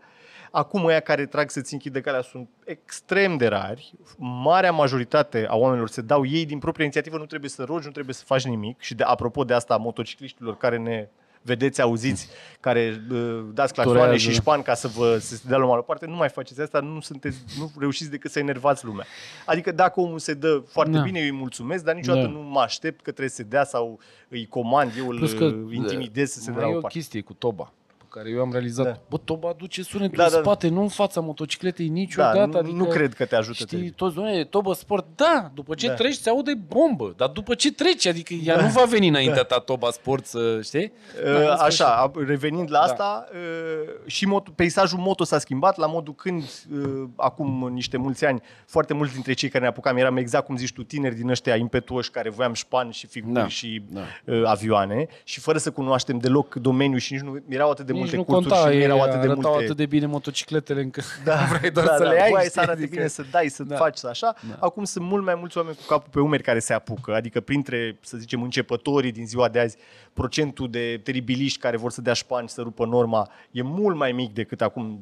Acum ăia care trag să-ți închidă calea sunt extrem de rari. Marea majoritate a oamenilor se dau ei din propria inițiativă, nu trebuie să rogi, nu trebuie să faci nimic. Și de, apropo de asta, a motocicliștilor care ne vedeți, auziți, care uh, dați claxoane Torează. și șpan ca să vă să se dea la o parte, nu mai faceți asta, nu, sunteți, nu reușiți decât să enervați lumea. Adică dacă omul se dă foarte Da. bine, eu îi mulțumesc, dar niciodată Da. nu mă aștept că trebuie să se dea sau îi comand, eu îl Plus că uh, intimidez să se dea mai la e o o parte. chestie cu Toba pe care eu am realizat. Da. Bă, Toba aduce sunetul Da, în da, da. spate, nu în fața motocicletei Da, niciodată. nu, adică, nu cred că te ajută. Știi, te- toți doamne, Toba Sport, da, după ce Da. treci se aude bombă, dar după ce treci, adică ea nu va veni înaintea ta Toba Sport să, știi? Da, în Uh, sfârșit. Așa, a- revenind la Da. asta, uh, și mod, peisajul moto s-a schimbat la modul când, uh, acum niște mulți ani, foarte mulți dintre cei care ne apucam eram exact cum zici tu, tineri din ăștia impetuoși care voiam șpani și figuri Da, și da. uh, avioane și fără să cunoaștem deloc domeniul și nici nu erau atât de Nici multe nu cursuri conta, și nu ei erau atât de arătau multe... atât de bine motocicletele încât Da, vrei doar da, să da, le ai. voiai știi? să arate Adică- bine, să dai, să Da. faci să așa. Da. Acum sunt mult mai mulți oameni cu capul pe umeri care se apucă, adică printre, să zicem, începătorii din ziua de azi, procentul de teribiliști care vor să dea șpani și să rupă norma e mult mai mic decât acum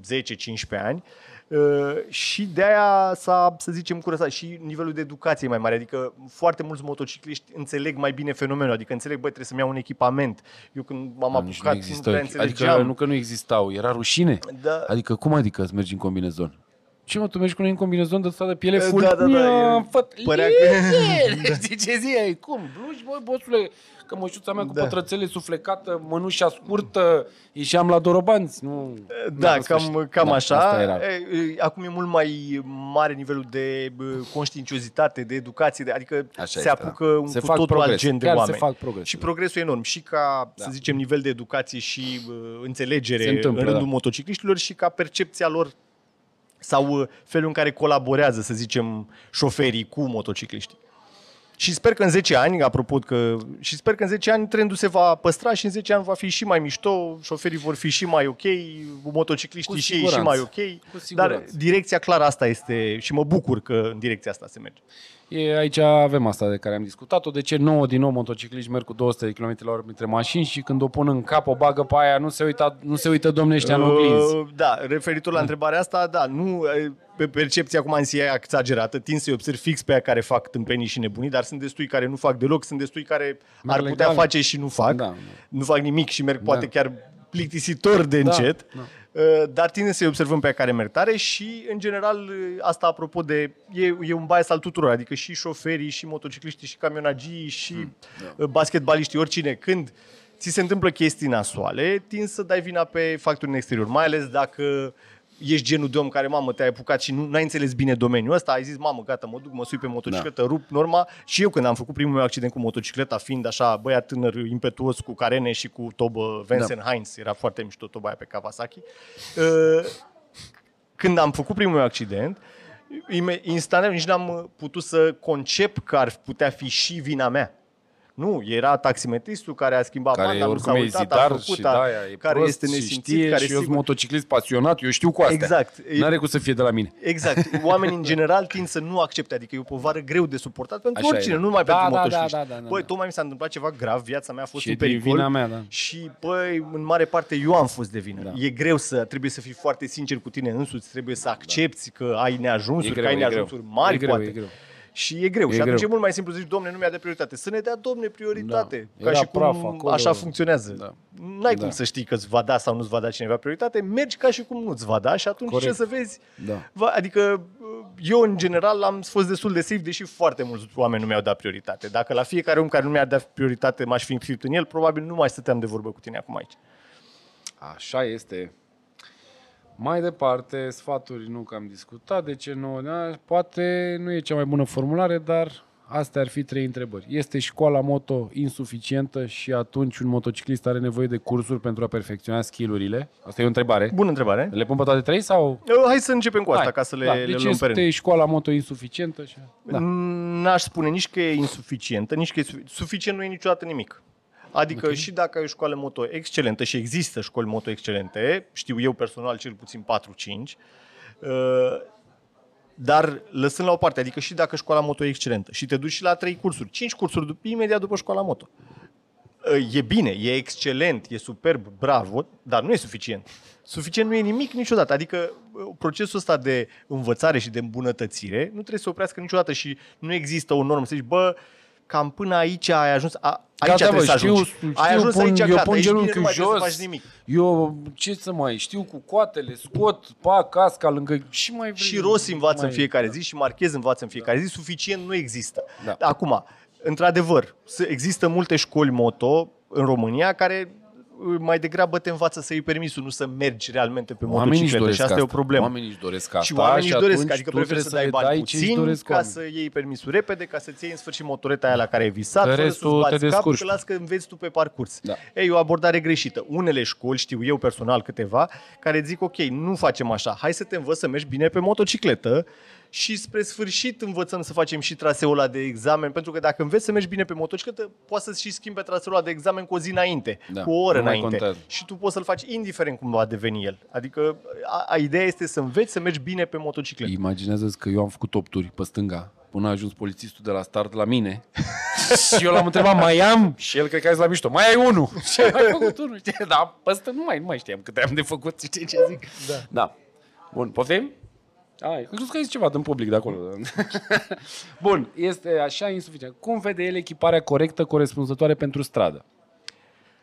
10-15 ani. Uh, și de aia s-a, să zicem, curățat și nivelul de educație e mai mare, adică foarte mulți motocicliști înțeleg mai bine fenomenul, adică înțeleg, băi, trebuie să-mi iau un echipament. Eu când m-am Da, nici apucat, nu, există- prea Adică înțelegeam. nu că nu existau, era rușine. Da. Adică cum adică să mergi în combinezon? Ce mă, tu mergi cu noi în combinezon de ăsta de piele Da, full? da, da, Ia, e- fă- părea Linie! că- Știi ce zi ai? Cum? Blugi, băi, boțule, că mășuța mea cu Da. pătrățele suflecată, mănușa scurtă, ieșeam la dorobanți. Nu, Da, n-am cam, sfârșit. cam Da, așa. Asta era. E, e, Acum e mult mai mare nivelul de bă, conștiinciozitate, de educație, de, adică Așa se este, apucă da. un Se cu fac totul alt progres. gen de Chiar se oameni. fac progrese, și da. progresul e enorm. Și ca, Da. să zicem, nivel de educație și bă, înțelegere Se întâmplă, în rândul da. motocicliștilor și ca percepția lor sau uh, felul în care colaborează, să zicem, șoferii cu motocicliștii. Și sper că în 10 ani, apropo că, și sper că în 10 ani trendul se va păstra și în 10 ani va fi și mai mișto, șoferii vor fi și mai ok, motocicliștii Cu și ei și siguranță. mai ok. Cu Dar siguranță. direcția clară asta este și mă bucur că în direcția asta se merge. E, aici avem asta de care am discutat-o. De ce 9 din nou motocicliști merg cu 200 de km la oră printre mașini și când o pun în cap, o bagă pe aia, nu se uită, nu se uită domne ăștia în oglinzi. Uh, Da, referitor la întrebarea asta, da, nu, uh, pe percepția, cum am zis, e exagerată, tind să-i observ fix pe aia care fac tâmpenii și nebunii, dar sunt destui care nu fac deloc, sunt destui care ar putea legal. face și nu fac, Da, da. nu fac nimic și merg poate Da. chiar plictisitor de Da, încet, da. Uh, dar tindem să-i observăm pe aia care merg tare și, în general, uh, asta apropo de, e, e un bias al tuturor, adică și șoferii, și motocicliștii, și camionagii, și da. uh, basketbaliștii, oricine, când ți se întâmplă chestii nasoale, tin să dai vina pe factori în exterior, mai ales dacă ești genul de om care, mamă, te-ai apucat și nu ai înțeles bine domeniul ăsta, ai zis, mamă, gata, mă duc, mă sui pe motocicletă, da. rup norma. Și eu când am făcut primul meu accident cu motocicleta, fiind așa băiat tânăr, impetuos, cu carene și cu tobă Vincent da. Heinz, era foarte mișto toba aia pe Kawasaki, uh, când am făcut primul meu accident, instantaneu nici n-am putut să concep că ar putea fi și vina mea. Nu, era taximetristul care a schimbat care banda, oricum e uitat, zidar a făcut, și da, e care prost este și nesimțit, știe care și eu sunt sigur- motociclist pasionat, eu știu cu astea. Exact. N-are cum să fie de la mine. Exact. Oamenii în general tind să nu accepte, adică e o povară greu de suportat pentru Așa oricine, e. nu numai Da, pentru da, motocicliști. da, da, da, Băi, da. tocmai mi s-a întâmplat ceva grav, viața mea a fost Și un din pericol. vina mea, da. Și, băi, în mare parte eu am fost de vină. Da. E greu să, trebuie să fii foarte sincer cu tine însuți, trebuie să accepti că ai neajunsuri, E greu, că ai e greu. neajunsuri mari, E greu, poate. E greu. Și e greu. E și atunci greu. e mult mai simplu să zici, domne, nu mi-a de prioritate. Să ne dea, domne, prioritate. Da. Ca Era și cum praf acolo. așa funcționează. Da. N-ai Da. cum să știi că îți va da sau nu îți va da cineva prioritate. Mergi ca și cum nu-ți va da și atunci Corect. ce să vezi? Da. Va, adică eu în general am fost destul de safe, deși foarte mulți oameni nu mi-au dat prioritate. Dacă la fiecare om care nu mi-a dat prioritate m-aș fi înfipt în el, probabil nu mai stăteam de vorbă cu tine acum aici. Așa este. Mai departe, sfaturi nu că am discutat, de ce nu? Da, poate nu e cea mai bună formulare, dar astea ar fi trei întrebări. Este școala moto insuficientă și atunci un motociclist are nevoie de cursuri pentru a perfecționa skillurile? Asta e o întrebare. Bună întrebare. Le pun pe toate trei sau? Uh, Hai să începem cu asta, Hai, ca să le, da. le Deci luăm pe rând. este școala moto insuficientă? Și... Da. N-aș spune nici că e insuficientă, nici că e sufi- suficient nu e niciodată nimic. Adică okay. și dacă ai o școală moto excelentă și există școli moto excelente, știu eu personal cel puțin 4-5, uh, dar lăsând la o parte, adică și dacă școala moto e excelentă și te duci și la 3 cursuri, 5 cursuri dup- imediat după școala moto. Uh, E bine, e excelent, e superb, bravo, dar nu e suficient. Suficient nu e nimic niciodată. Adică uh, procesul ăsta de învățare și de îmbunătățire nu trebuie să se oprească niciodată și nu există o normă să zici, bă, cam până aici ai ajuns, a, aici Gata, trebuie bă, să știu, ajungi. știu, ai ajuns pun, aici, eu gata, pun ești bine, genunchiul nu mai trebuie jos, să faci nimic. eu ce să mai știu cu coatele, scot, pa, casca lângă și mai vrei. Și Rossi învață mai- în fiecare zi și Marchez învață în fiecare zi. Suficient nu există. Da. Acum, într-adevăr, să- există multe școli moto în România care uh, mai degrabă te învață să iei permisul, nu să mergi realmente pe Oamenii își motocicletă doresc și asta e o asta. problemă. Oamenii își doresc asta și oamenii își doresc, atunci adică tu preferă să trebuie dai le bani ce își puțin doresc ca oamenii. să iei permisul repede, ca să-ți iei în sfârșit motoreta aia la care ai visat, Că fără restul să-ți te bați cap, descurci. că las că înveți tu pe parcurs. Da. Ei, e o abordare greșită. Unele școli, știu eu personal câteva, care zic, ok, nu facem așa, hai să te învăț să mergi bine pe motocicletă și spre sfârșit învățăm să facem și traseul ăla de examen, pentru că dacă înveți să mergi bine pe motocicletă, poți să-ți și schimbi pe traseul ăla de examen cu o zi înainte, Da, cu o oră nu mai înainte. contează. Și tu poți să-l faci indiferent cum va deveni el. Adică a, a, ideea este să înveți să mergi bine pe motocicletă. Imaginează-ți că eu am făcut 8 turi pe stânga până a ajuns polițistul de la start la mine și eu l-am întrebat, mai am? Și el cred că a zis la mișto, mai ai unul. Și ai făcut unul, știi? Da, pe ăsta nu mai, nu mai știam câte am de făcut, știi ce zic? Da. da. Bun, poftim? Ai, crezi că ai zis ceva în public de acolo. Bun, este așa insuficient. Cum vede el echiparea corectă, corespunzătoare pentru stradă?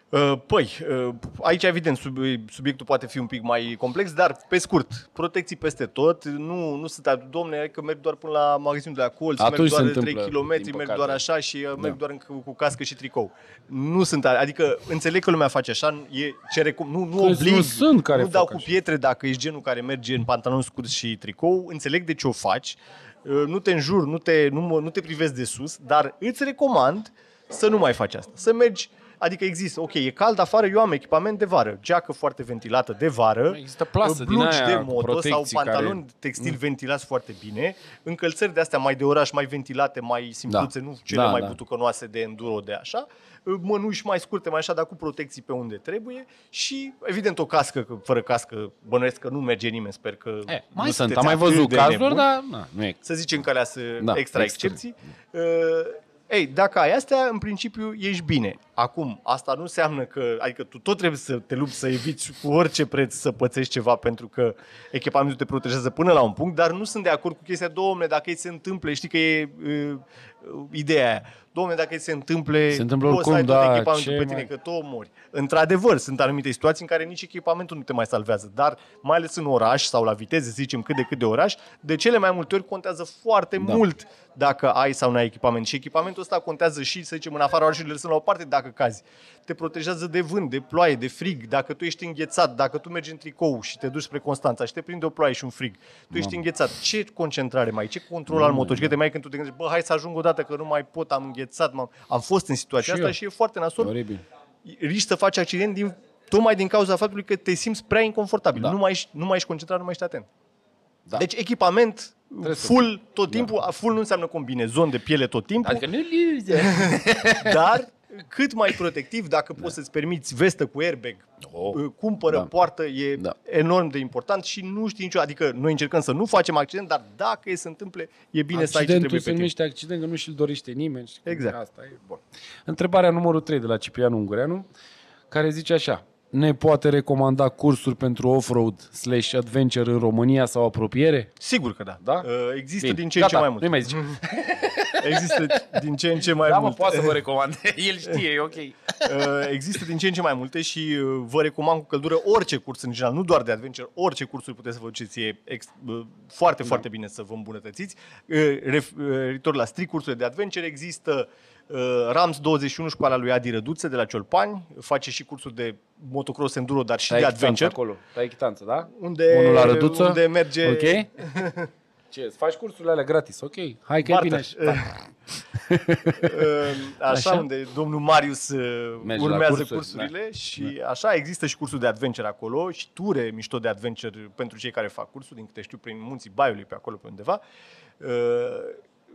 Uh, Păi, uh, aici evident sub, subiectul poate fi un pic mai complex, dar pe scurt, protecții peste tot, nu, nu sunt, adu- domne, că merg doar până la magazinul de la colț, Atunci merg se doar 3 întâmplă, km, din merg păcate. doar așa și uh, merg Da. doar în, cu, cu cască și tricou. Nu sunt, adică înțeleg că lumea face așa, e ce recom- nu, nu Că oblig, nu sunt care nu dau fac cu așa. pietre dacă ești genul care merge în pantaloni scurs și tricou, înțeleg de ce o faci, uh, nu te înjur, nu te, nu, mă- nu te privesc de sus, dar îți recomand să nu mai faci asta, să mergi Adică există, ok, e cald afară, eu am echipament de vară, geacă foarte ventilată de vară, Există plasă din blugi aia de cu moto sau protecții pantaloni care- Mm. textil ventilați foarte bine, încălțări de astea mai de oraș, mai ventilate, mai simpluțe, Da. nu cele Da, mai da. butucănoase de enduro de așa, mănuși mai scurte, mai așa, dar cu protecții pe unde trebuie și, evident, o cască, că fără cască bănuiesc că nu merge nimeni, sper că E, nu mai sunt, sunteți am mai atât văzut de cazuri, nebuni dar na, nu e. să zicem că alea sunt Da, extra extra. excepții. Uh, ei, dacă ai astea, în principiu ești bine. Acum, asta nu înseamnă că, adică tu tot trebuie să te lupți să eviți cu orice preț să pățești ceva pentru că echipamentul te protejează până la un punct, dar nu sunt de acord cu chestia, domne, dacă îi se întâmplă, știi că e uh, uh, ideea aia. Domne, dacă îi se întâmple, Se întâmplă poți să ai oricum, tot da, echipamentul ce pe tine, mai- că tu mori. Într-adevăr, sunt anumite situații în care nici echipamentul nu te mai salvează, dar mai ales în oraș sau la viteze, să zicem cât de cât de oraș, de cele mai multe ori contează foarte Da. mult dacă ai sau nu ai echipament. Și echipamentul ăsta contează și, să zicem, în afara orașului lăsăm la o parte dacă cazi. Te protejează de vânt, de ploaie, de frig, dacă tu ești înghețat, dacă tu mergi în tricou și te duci spre Constanța și te prinde o ploaie și un frig, tu ești înghețat. Ce concentrare mai ai? Ce control al motocicletei mai ai când tu te gândești, bă, hai să ajung odată că nu mai pot, am înghețat, m-am... am fost în situația Și asta eu. și e foarte E nasol oribil. riști să faci accident din, tocmai din cauza faptului că te simți prea inconfortabil. Da. Nu, mai ești, nu mai ești concentrat, nu mai ești atent. Da. Deci echipament Trebuie să- full tot timpul, full nu înseamnă combinezon de piele tot timpul, Adică nu liuze. dar cât mai protectiv, dacă poți să-ți permiți vestă cu airbag, Oh. uh, cumpără, Da. poartă, e Da. enorm de important și nu știi nicio, adică noi încercăm să nu facem accident, dar dacă e să se întâmple, e bine să ai ce Accidentul trebuie se pe tine. numește accident, că nu și-l dorește nimeni. știi? Exact. Asta e bun. Întrebarea numărul 3 de la Ciprian Ungureanu, care zice așa. Ne poate recomanda cursuri pentru off-road slash adventure în România sau apropiere? Sigur că da. Da? Uh, Există Bine. din ce în ce Gata, mai mult. Nu mai zice. Există din ce în ce mai Da, mă, mult. poate să vă recomand. El știe, e ok. Uh, există din ce în ce mai multe și uh, vă recomand cu căldură orice curs în general, nu doar de adventure, orice cursuri puteți să vă duceți, e ex, uh, foarte, Da. foarte bine să vă îmbunătățiți. Uh, ref, uh, Referitor la strict cursurile de adventure, există uh, Rams 21, școala lui Adi Răduță de la Ciolpani, face și cursuri de motocross enduro, dar și Tai de chitanță adventure. acolo. Tai chitanță, da? Unde, Unul la Răduță? unde merge Ok? Ce, îți faci cursurile alea gratis, ok. Hai că e Barter. bine. așa. Da. Uh, așa, Așa? unde domnul Marius uh, Merge la urmează cursuri, cursurile și așa există și cursuri de adventure acolo și ture mișto de adventure pentru cei care fac cursul, din câte știu, prin munții Baiului pe acolo pe undeva. Uh,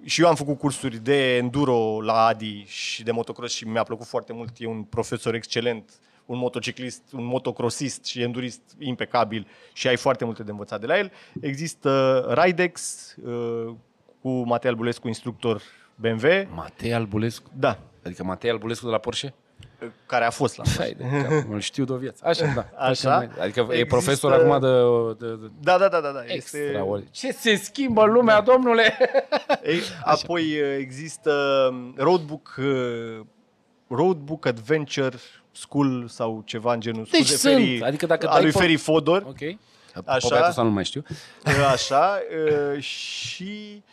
și eu am făcut cursuri de enduro la Adi și de motocross și mi-a plăcut foarte mult. E un profesor excelent, un motociclist, un motocrossist și endurist impecabil și ai foarte multe de învățat de la el. Există Ridex uh, cu Matei Albulescu, instructor BMW. Matei Albulescu. Da, Adică Matei Albulescu de la Porsche? care a fost la Hai de cap, îl știu de o viață. Așa, da. Așa. Mai- Adică e Există- profesor acum de... de, de Da, da, da, da, da. Este... Extraordinar. Ce se schimbă în lumea, domnule? Ei, apoi uh, există Roadbook uh, Roadbook Adventure School sau ceva în genul. Deci Scuze, sunt. Feri, Adică dacă a dai lui pe- Feri Fodor. Ok. Așa. Pe ăsta nu mai știu. Așa. uh, Și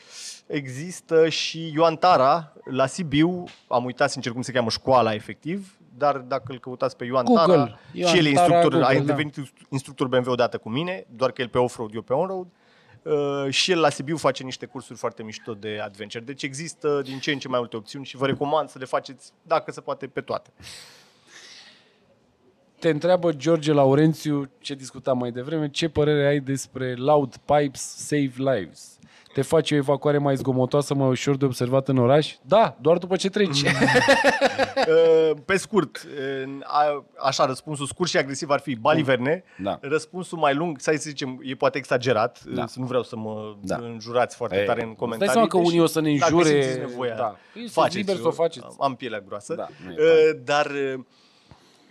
există și Ioan Tara la Sibiu. Am uitat sincer cum se cheamă școala efectiv. Dar dacă îl căutați pe Ioan Google. Tara, Ioan și el e Tara, instructor, Google, a da. devenit instructor BMW odată cu mine, doar că el pe off-road, eu pe on-road. Uh, și el la Sibiu face niște cursuri foarte mișto de adventure. Deci există din ce în ce mai multe opțiuni și vă recomand să le faceți, dacă se poate, pe toate. Te întreabă George Laurențiu, ce discutam mai devreme, ce părere ai despre Loud Pipes Save Lives? Te face o evacuare mai zgomotoasă, mai ușor de observat în oraș? Da, doar după ce treci. Uh, Pe scurt, uh, a- așa, răspunsul scurt și agresiv ar fi baliverne. Da. Răspunsul mai lung, să zicem, e poate exagerat, Da. să nu vreau să mă Da. înjurați foarte E, tare în îți comentarii. dai seama că deși unii o să ne dacă înjure, simțiți nevoia, da. Sunteți faceți liberi să o faceți. Am pielea groasă. Da, nu e Uh, Dar, uh,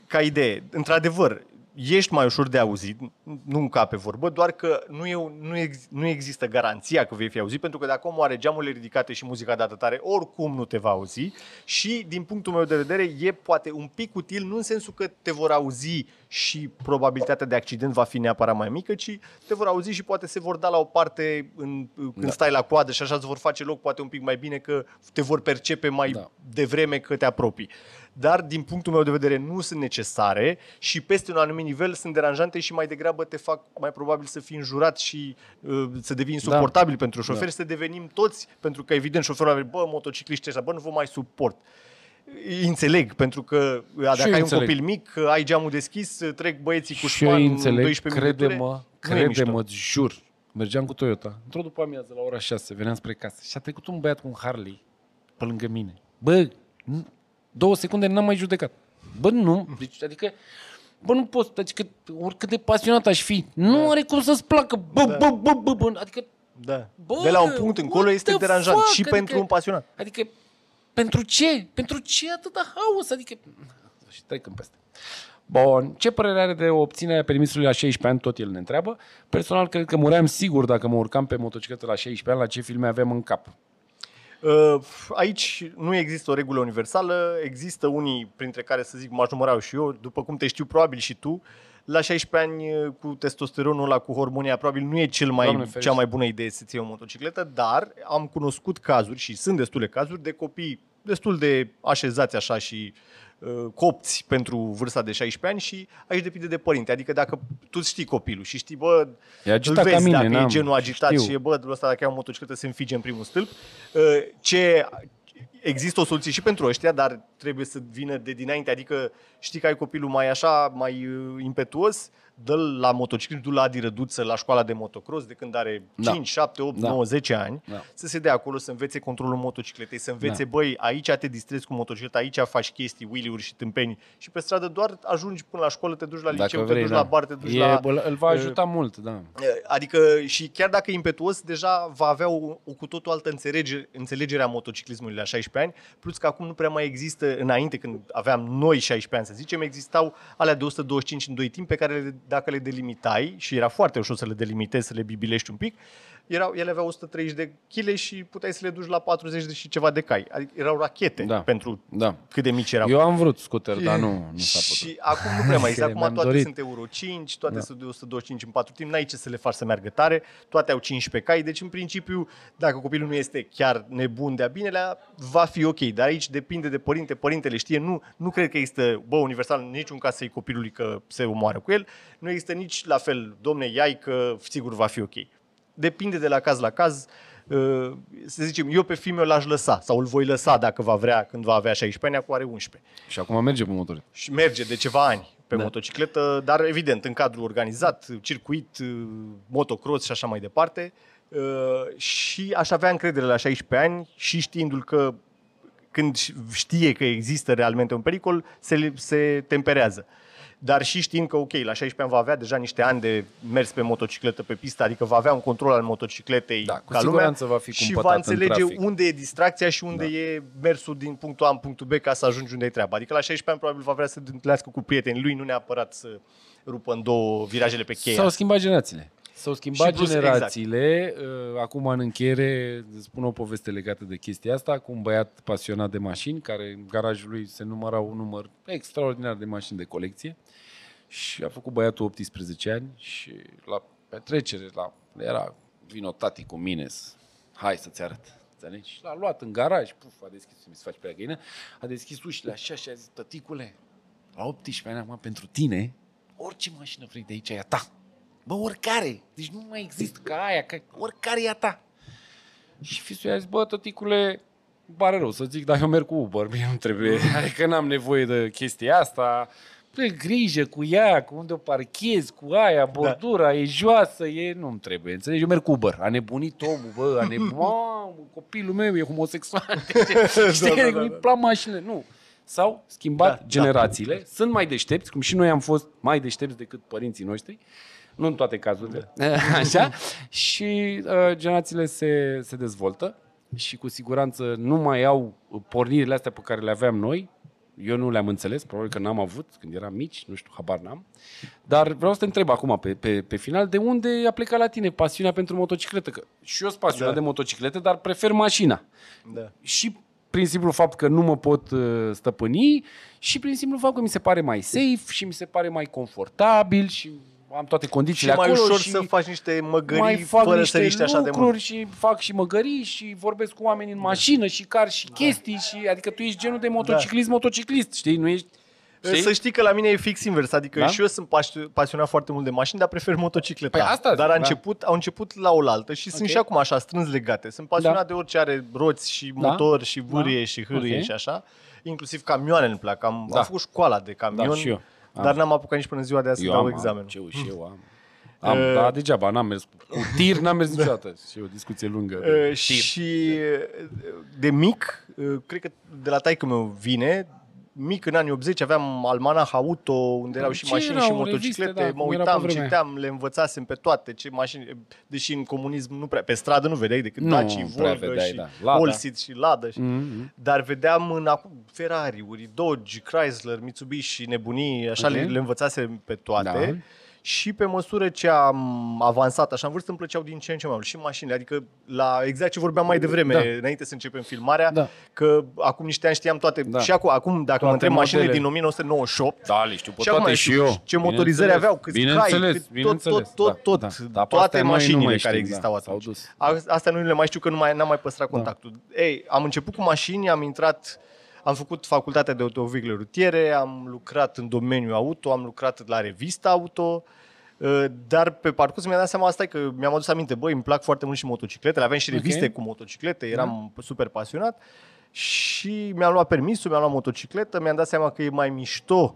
ca idee, într-adevăr, ești mai ușor de auzit, nu încape vorbă, doar că nu, e, nu, ex, nu există garanția că vei fi auzit, pentru că dacă omul are geamurile ridicate și muzica dată tare, oricum nu te va auzi și, din punctul meu de vedere, e poate un pic util, nu în sensul că te vor auzi și probabilitatea de accident va fi neapărat mai mică, ci te vor auzi și poate se vor da la o parte în, când Da. stai la coadă și așa îți vor face loc poate un pic mai bine că te vor percepe mai Da. devreme că te apropii. Dar, din punctul meu de vedere, nu sunt necesare și peste un anumit nivel sunt deranjante și mai degrabă te fac mai probabil să fii înjurat și uh, să devii insuportabil da. pentru șofer, Da. da. să devenim toți, pentru că evident șoferul are, bă, motocicliști ăștia, bă, nu vă mai suport. Îi Înțeleg, pentru că uh, dacă eu ai înțeleg. un copil mic, uh, ai geamul deschis, uh, trec băieții cu Și eu șpan, înțeleg, 12 minute. crede-mă, Nu e mișto. crede-mă, îți jur. Mergeam cu Toyota, într-o după amiază la ora 6, veneam spre casă și a trecut un băiat cu un Harley pe lângă mine. Bă, n- două secunde n-am mai judecat. Bă, nu, deci, adică, bă, nu pot, adică, oricât de pasionat aș fi, nu are cum să-ți placă, bă, Da. bă, bă, bă, bă, adică, Da. Bă, de la un punct încolo what este the deranjant fuck? și Adică- pentru un pasionat. adică, pentru ce? Pentru ce atâta haos? Adică, și trecem peste. Bun, ce părere are de obținerea permisului la 16 ani? Tot el ne întreabă. Personal, cred că muream sigur dacă mă urcam pe motocicletă la 16 ani, la ce filme avem în cap. Uh, Aici nu există o regulă universală, există unii printre care să zic m-aș număra și eu, după cum te știu probabil și tu, la 16 ani uh, cu testosteronul ăla, cu hormonia, probabil nu e cel mai, Doamne ferește. cea mai bună idee să ții o motocicletă, dar am cunoscut cazuri și sunt destule cazuri de copii destul de așezați așa și uh, copți pentru vârsta de 16 ani și aici depinde de părinte. Adică dacă tu știi copilul și știi, bă, E îl agitat vezi ca mine, dacă e n-am- genul agitat știu. și e, bă, ăsta dacă ia o motocicletă se înfige în primul stâlp, uh, ce există o soluție și pentru ăștia, dar trebuie să vină de dinainte, adică știi că ai copilul mai așa, mai uh, impetuos, dă-l la motociclism, du-l la Adi Răduță, la școala de motocross de când are Da. 5, 7, 8, Da. 9, 10 ani, Da. să se dea acolo, să învețe controlul motocicletei, să învețe, Da. băi, aici te distrezi cu motocicleta, aici faci chestii, wheelie-uri și tâmpeni și pe stradă doar ajungi până la școală, te duci la liceu, te duci la bar, te duci e, la... bă, îl va ajuta mult, da. Adică și chiar dacă e impetuos, deja va avea o, o cu totul altă înțelegere, înțelegere a motociclismului la 16 ani, plus că acum nu prea mai există, înainte când aveam noi 16 ani să zicem, existau alea de 125 în 2 timp pe care le, dacă le delimitai, și era foarte ușor să le delimitezi, să le bibilești un pic, erau, ele aveau 130 de kg și puteai să le duci la 40 de și ceva de cai. Adică erau rachete Da. pentru Da. cât de mici erau. Eu am vrut scooter, dar nu, nu s-a putut. Și acum nu prea mai există. Acum Mi-am toate dorit. sunt Euro 5, toate Da. sunt de 125 în 4 timp, n-ai ce să le faci să meargă tare, toate au 15 cai, deci în principiu, dacă copilul nu este chiar nebun de-a binelea, va fi ok. Dar aici depinde de părinte, părintele știe, nu, nu cred că există, bă, universal, în niciun caz să-i copilului că se omoară cu el, nu există nici la fel, domne, iai că sigur va fi ok. Depinde de la caz la caz, Uh, să zicem, eu pe fiul meu l-aș lăsa sau îl voi lăsa dacă va vrea când va avea 16 ani, acum are 11 Și acum merge pe motor. și merge de ceva ani pe Da. da. motocicletă, dar evident în cadrul organizat, circuit, uh, motocross și așa mai departe. Uh, Și aș avea încredere la 16 ani și știindu-l că când știe că există realmente un pericol, se, se temperează. Dar și știind că, ok, la 16 ani va avea deja niște ani de mers pe motocicletă pe pistă, adică va avea un control al motocicletei Da, cu ca siguranță lumea va fi și cumpătat va în înțelege trafic. unde e distracția și unde Da. e mersul din punctul A în punctul B ca să ajungi unde e treaba. Adică la 16 ani probabil va vrea să se întâlnească cu prietenii lui, nu neapărat să rupă în două virajele pe cheia. S-au schimbat generațiile. S-au schimbat Și plus, exact. generațiile. Uh, Acum, în încheiere, îți spun o poveste legată de chestia asta, cu un băiat pasionat de mașini, care în garajul lui se număra un număr extraordinar de mașini de colecție. Și a făcut băiatul 18 ani și la petrecere, la, era vino tati cu mine, să- hai să-ți arăt. Înțelegi? Și l-a luat în garaj, puf, a deschis, mi se face prea găină, a deschis ușile așa și a zis, tăticule, la 18 ani acum pentru tine, orice mașină vrei de aici e a ta. Bă, oricare. Deci nu mai există ca aia, că oricare e a ta. Și fisul i-a zis, bă, tăticule, îmi pare rău să zic, dar eu merg cu Uber, mie nu trebuie, adică n-am nevoie de chestia asta. Fă grijă cu ea, cu unde o parchezi, cu aia, bordura, e joasă, e... Nu-mi trebuie, înțelegi? Eu merg cu Uber. A nebunit omul, bă, a nebunit. Mamă, copilul meu e homosexual. Știi, Da, da, da, îi da. plac mașinile. Nu. S-au schimbat Da, da, da. generațiile, sunt mai deștepți, cum și noi am fost mai deștepți decât părinții noștri, nu în toate cazurile, așa, și uh, generațiile se, se dezvoltă și cu siguranță nu mai au pornirile astea pe care le aveam noi, eu nu le-am înțeles, probabil că n-am avut când eram mici, nu știu, habar n-am. Dar vreau să te întreb acum, pe, pe, pe final, de unde a plecat la tine pasiunea pentru motocicletă? Că și eu sunt pasionat Da. de motociclete, dar prefer mașina Da. și prin simplu fapt că nu mă pot uh, stăpâni și prin simplu fapt că mi se pare mai safe și mi se pare mai confortabil și am toate Și condițiile e mai acolo ușor și să faci niște măgării mai fac fără niște să riști așa de lucruri mult. și fac și măgării și vorbesc cu oameni în mașină și car și chestii și adică tu ești genul de motociclist, motociclist, știi? Nu ești știi? Să știi că la mine e fix invers, adică Da? și eu sunt pas- pasionat foarte mult de mașini, dar prefer motocicleta. Păi asta zic, dar a da. început, au început la oaltă și sunt Ok. și acum așa strâns legate. Sunt pasionat Da. de orice are roți și Da. motor și vârie Da. și hârâie Ok. și așa. Inclusiv camioane îmi plac. Am, Da. am făcut școala de camion, Da, și eu. Am. dar n-am apucat nici până în ziua de azi să Eu dau am, examenul. Am, ce eu și eu am. Am, Uh, dar degeaba, n-am mers cu, cu tir, n-am mers niciodată. Și e o discuție lungă. de Uh, tir. și uh, de mic, uh, cred că de la taică meu vine, mic în anii 80 aveam almanah auto unde erau și Ce mașini erau? și Reviste, motociclete, da, mă cum era uitam, pe vremea citeam, le învățasem pe toate, ce mașini, deși în comunism nu prea, pe stradă nu vedeai decât Nu Daci, prea Volga vedeai, și da. Lada. Olsit și Lada. Și, Mhm. dar vedeam în acum Ferrari-uri, Dodge, Chrysler, Mitsubishi, nebunii, așa Ok. le, le învățasem pe toate. Da. Și pe măsură ce am avansat așa în vârstă, îmi plăceau din ce în ce mai mult și mașinile. Adică la exact ce vorbeam mai devreme, Da. înainte să începem filmarea, Da. că acum niște ani știam toate. Da. Și acum, acum dacă mă Toate întreb mașinile modele. din 1998, Da, le știu pe și acum toate mai și știu eu. ce motorizări aveau, câți bineînțeles, cai, cât- tot, bineînțeles, tot, tot, da, tot, da. Dar pe toate astea noi nu mașinile mai care știm, existau da, atunci. S-au dus. A- Astea nu le mai știu că nu mai, n-am mai păstrat contactul. Ei, am început cu mașini, am intrat, am făcut facultatea de autovehicule rutiere, am lucrat în domeniul auto, am lucrat la revista auto, uh, dar pe parcurs mi-am dat seama asta e că mi-am adus aminte, băi, îmi plac foarte mult și motocicletele, aveam și Ok. reviste cu motociclete, eram super pasionat și mi-am luat permisul, mi-am luat motocicletă, mi-am dat seama că e mai mișto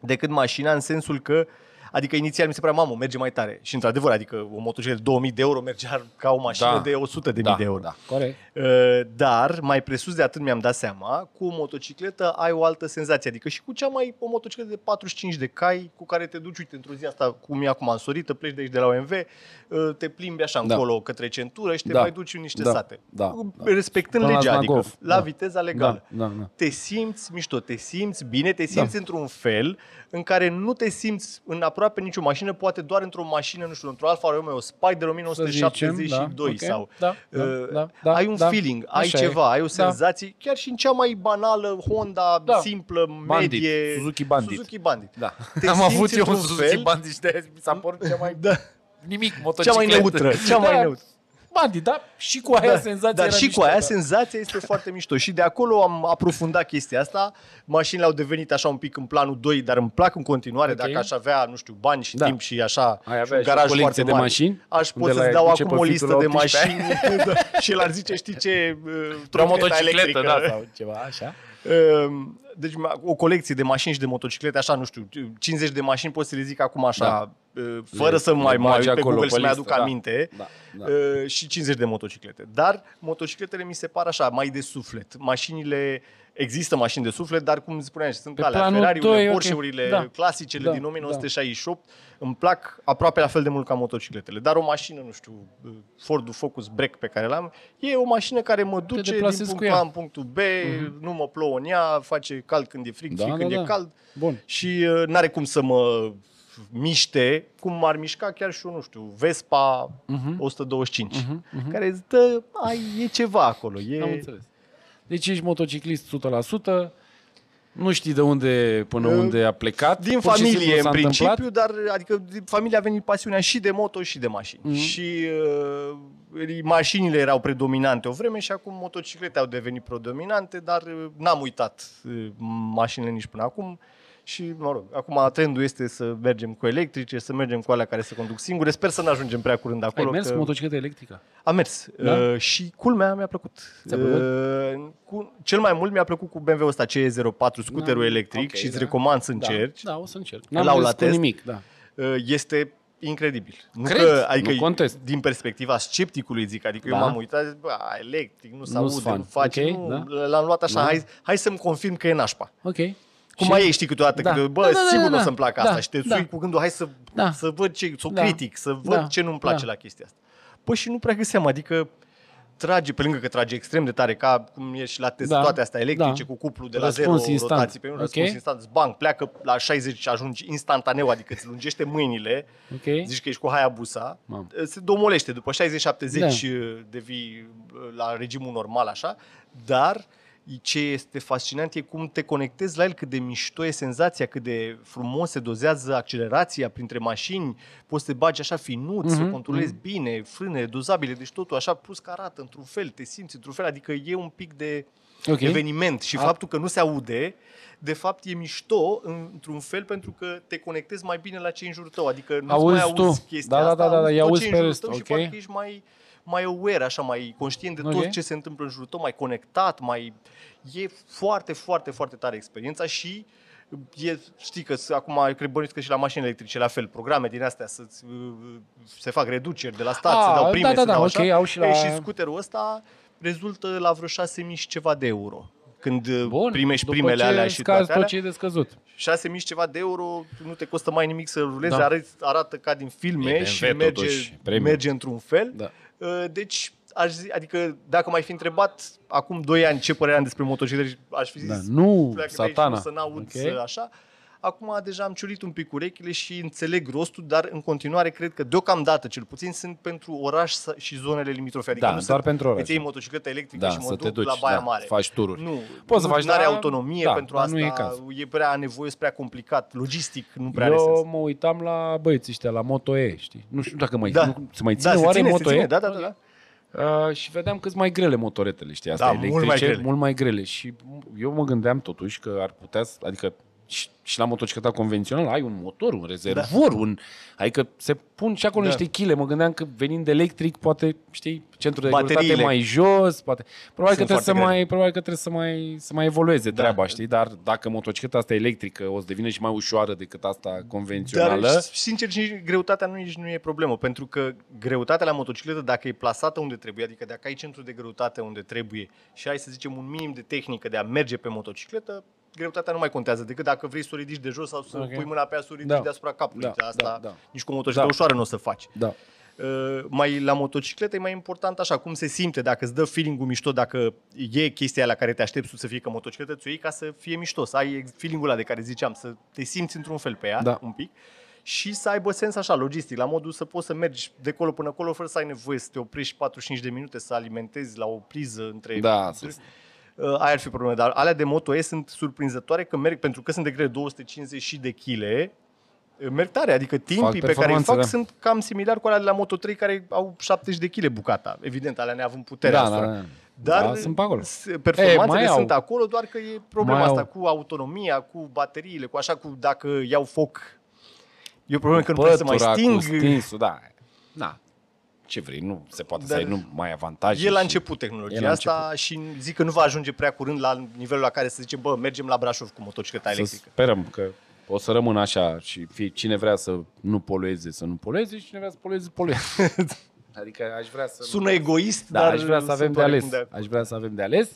decât mașina în sensul că Adică inițial mi se părea, mamă, merge mai tare. Și într-adevăr, adică o motocicletă de 2000 de euro mergea ca o mașină Da. de 100 de Da, mii de euro. da, corect. Uh, Dar, mai presus de atât mi-am dat seama, cu o motocicletă ai o altă senzație. Adică și cu cea mai, o motocicletă de 45 de cai, cu care te duci, uite, într-o zi asta, cum e acum însorită, pleci de aici de la OMV, uh, te plimbi așa Da. încolo către centură și te Da. mai duci în niște Da. sate. Da. Cu- Da. Respectând Până la legea, adică Znagov. la Da. viteza legală Da, da, da. te simți mișto, te simți bine, te simți Da. într-un fel în care nu te simți în aproape nicio mașină, poate doar într-o mașină, nu știu, într-o Alfa Romeo Spider 1972 ok. sau Da, da, uh, da, da, ai un da. Feeling, ai Așa e. ceva, ai o Da. senzație, chiar și în cea mai banală Honda Da. simplă, Bandit, medie, Suzuki Bandit. Suzuki Bandit. Da. Te Am simți avut eu un într-un Suzuki fel- Bandit și de mi s-a părut cea mai Da. nimic Cea motocicletă. mai neutră, cea mai da, neutră. Bandit, da? Și cu aia senzația Dar era și mișto, cu aia da. senzația este foarte mișto. Și de acolo am aprofundat chestia asta. Mașinile au devenit așa un pic în planul 2, dar îmi plac în continuare. Ok. Dacă aș avea, nu știu, bani și Da. timp și așa, Ai și avea un și garaj o colecție foarte de mare, mașini? Aș Unde pot la- să-ți dau duce acum pe o fitul listă de 18 mașini da, și el ar zice, știi ce, uh, Vreo trotineta motocicletă, electrică. da, sau ceva, așa. Ehm, Deci o colecție de mașini și de motociclete, așa, nu știu, 50 de mașini pot să le zic acum așa, Da. eh, fără Le- să mai le mai bagi uit pe acolo Google pe să mai listă, aduc da. aminte. Da, da. Uh, și 50 de motociclete. Dar motocicletele mi se par așa, mai de suflet. Mașinile, există mașini de suflet, dar cum spuneam, și sunt Pe alea, planul Ferrari-urile, doi, ok. Porsche-urile, Da. clasicele Da, din 1968, îmi plac aproape la fel de mult ca motocicletele. Dar o mașină, nu știu, uh, Ford Focus Break pe care l-am, e o mașină care mă duce din deplasezi punctul cu ea. A în punctul B, nu mă plouă în ea, face cald când e frig Da, și da, când da. e cald Bun. și uh, n-are cum să mă miște cum ar mișca chiar și eu, nu știu, Vespa Mhm. 125, Mhm, mhm. care îți dă, ai, e ceva acolo. E... Am înțeles. Deci ești motociclist 100%, nu știi de unde până Uh, unde a plecat. Din pur și simplu familie, în s-a principiu, întâmplat. dar adică din familie a venit pasiunea și de moto și de mașini. Mhm. Și uh, mașinile erau predominante o vreme și acum motociclete au devenit predominante, dar uh, n-am uitat uh, mașinile nici până acum. Și, mă rog, acum trendul este să mergem cu electrice, să mergem cu alea care se conduc singure. Sper să nu ajungem prea curând Ai acolo. mers că... cu motocicletă electrică? Am mers Da? uh, și culmea mi-a plăcut. Ți-a plăcut? Uh, cu, cel mai mult mi-a plăcut cu BMW-ul ăsta CE04, scuterul Da, electric ok, și îți da. recomand să încerci. Da, da, o să încerc. L-au N-am la mers cu test. nimic, da. Uh, Este incredibil. Nu Cred, că, adică nu contest. din perspectiva scepticului zic, adică Da. eu m-am uitat, zic, bă, electric, nu se Nu-s aude, fan. nu face, Ok, nu, da. l-am luat așa, Da. hai, hai să-mi confirm că e nașpa. Ok. Cum Și- mai e, știi, câteodată, Da. că, bă, Da, da, da, sigur da, nu o da. să-mi placă Da, asta și te da. sui cu gândul, hai să, Da. să văd ce, să o Da. critic, să văd Da. ce nu-mi place Da. la chestia asta. Păi și nu prea găseam, adică trage, pe lângă că trage extrem de tare, ca cum e și la test, Da. toate astea electrice, Da. cu cuplu de la Răspuns zero instant. rotații pe un Ok. răspuns instant, zbang, pleacă la 60 și ajungi instantaneu, adică îți lungește mâinile, Ok. zici că ești cu Hayabusa, Mamă. se domolește, după 60-70 Da. devii uh, la regimul normal așa, dar ce este fascinant e cum te conectezi la el, cât de mișto e senzația, cât de frumos se dozează accelerația printre mașini, poți să te bagi așa finuț, să o Mhm, controlezi bine, frâne dozabile, deci totul așa, plus că arată într-un fel, te simți într-un fel, adică e un pic de Ok. eveniment și A- faptul că nu se aude, de fapt e mișto în- într-un fel pentru că te conectezi mai bine la cei în jurul tău, adică nu Auzi mai auzi tu. chestia Da, da, asta, da, da, auzi îi tot auzi ce e pe în jurul rest, tău și ok. parcă ești mai, mai aware, așa, mai conștient de tot Ok. ce se întâmplă în jurul tău, mai conectat, mai... E foarte, foarte, foarte tare experiența și e, știi că s- acum cred bănuiesc că și la mașini electrice la fel, programe din astea să se fac reduceri de la stat, Ah, se dau prime, da, da, se da, dau ok, așa. au și la- Ei, și scuterul ăsta rezultă la vreo 6.000 și ceva de euro. Când Bun. primești După primele ce alea și scazi toate tot alea, ce e de scăzut. 6.000 și ceva de euro, nu te costă mai nimic să rulezi, Da. arăți, arată ca din filme E BMW și merge, totuși, premium. merge într-un fel. Da. Uh, Deci, aș zi, adică dacă m-ai fi întrebat acum 2 ani ce părere am despre motociclete, aș fi zis, Da, nu, pleacă de aici, satana. nu să n-aud Ok. să așa. Acum deja am ciurit un pic urechile și înțeleg rostul, dar în continuare cred că deocamdată, cel puțin, sunt pentru oraș sa- și zonele limitrofe. Adică Da, nu doar sunt, pentru oraș. Îți iei motocicletă electrică Da, și mă să duc te duci, la Baia da, Mare. faci tururi. Nu, Poți să nu faci, are dar- autonomie da, pentru dar asta. nu e caz. e prea nevoios, prea complicat, logistic, nu prea are Eu sens. mă uitam la băieții ăștia, la Moto E, știi? Nu știu dacă mai, Da. nu, se mai ține da, se oare ține, Moto se ține, E? da, da, da. da. Uh, și vedeam cât mai grele motoretele, știi, astea Da, electrice, mult mai grele. mult mai grele. Și eu mă gândeam totuși că ar putea, să- adică și, și la motocicleta convențională ai un motor, un rezervor, da. un, adică se pun și acolo Da. niște chile. Mă gândeam că venind electric, poate, știi, centrul de greutate Bateriile mai jos, poate. Probabil că, sunt trebuie să foarte mai, probabil că trebuie să mai, să mai evolueze Da. treaba, știi? Dar dacă motocicleta asta electrică o să devină și mai ușoară decât asta convențională, Dar, sincer, nici greutatea nu, nici nu e problemă, pentru că greutatea la motocicletă, dacă e plasată unde trebuie, adică dacă ai centru de greutate unde trebuie și ai, să zicem, un minim de tehnică de a merge pe motocicletă, greutatea nu mai contează decât dacă vrei să o ridici de jos sau să Ok. pui mâna pe ea să o ridici Da. deasupra capului. Da, Asta da, da. nici cu o motocicletă Da. ușoară nu o să faci. da. Uh, mai la motocicletă e mai important așa, cum se simte, dacă îți dă feeling-ul mișto, dacă e chestia aia la care te aștepți tu să fie ca motocicletă, ți-o iei ca să fie mișto, să ai feeling-ul ăla de care ziceam, să te simți într-un fel pe ea, Da. un pic, și să aibă sens așa, logistic, la modul să poți să mergi de acolo până acolo fără să ai nevoie să te oprești 45 de minute, să alimentezi la o priză între... Da, să- Uh, aia ar fi problema, dar alea de Moto E sunt surprinzătoare că merg, pentru că sunt de grele 250 și de kg, merg tare, adică timpii pe care îi performanță, fac da. sunt cam similar cu alea de la Moto 3 care au 70 de kg bucata. Evident, alea neavând puterea Da, asupra. da, da. Dar Da, sunt pe acolo. s- performanțele mai au. sunt acolo, doar că e problema Mai asta au. cu autonomia, cu bateriile, cu așa, cu dacă iau foc. E o problemă că nu trebuie să mai Pătura sting. Cu stinsul, da. Na. Ce vrei, nu se poate Dar să ai nu mai avantaje. E la și- început tehnologia E la asta și zic că nu va ajunge prea curând la nivelul la care să zicem, bă, mergem la Brașov cu motocicleta Să electrică. sperăm că o să rămână așa și fie, cine vrea să nu polueze, să nu polueze și cine vrea să polueze, să polueze. adică aș vrea să... Sună egoist, Da, dar aș vrea să avem sunt de ales. oarecum de Aș vrea să avem de ales.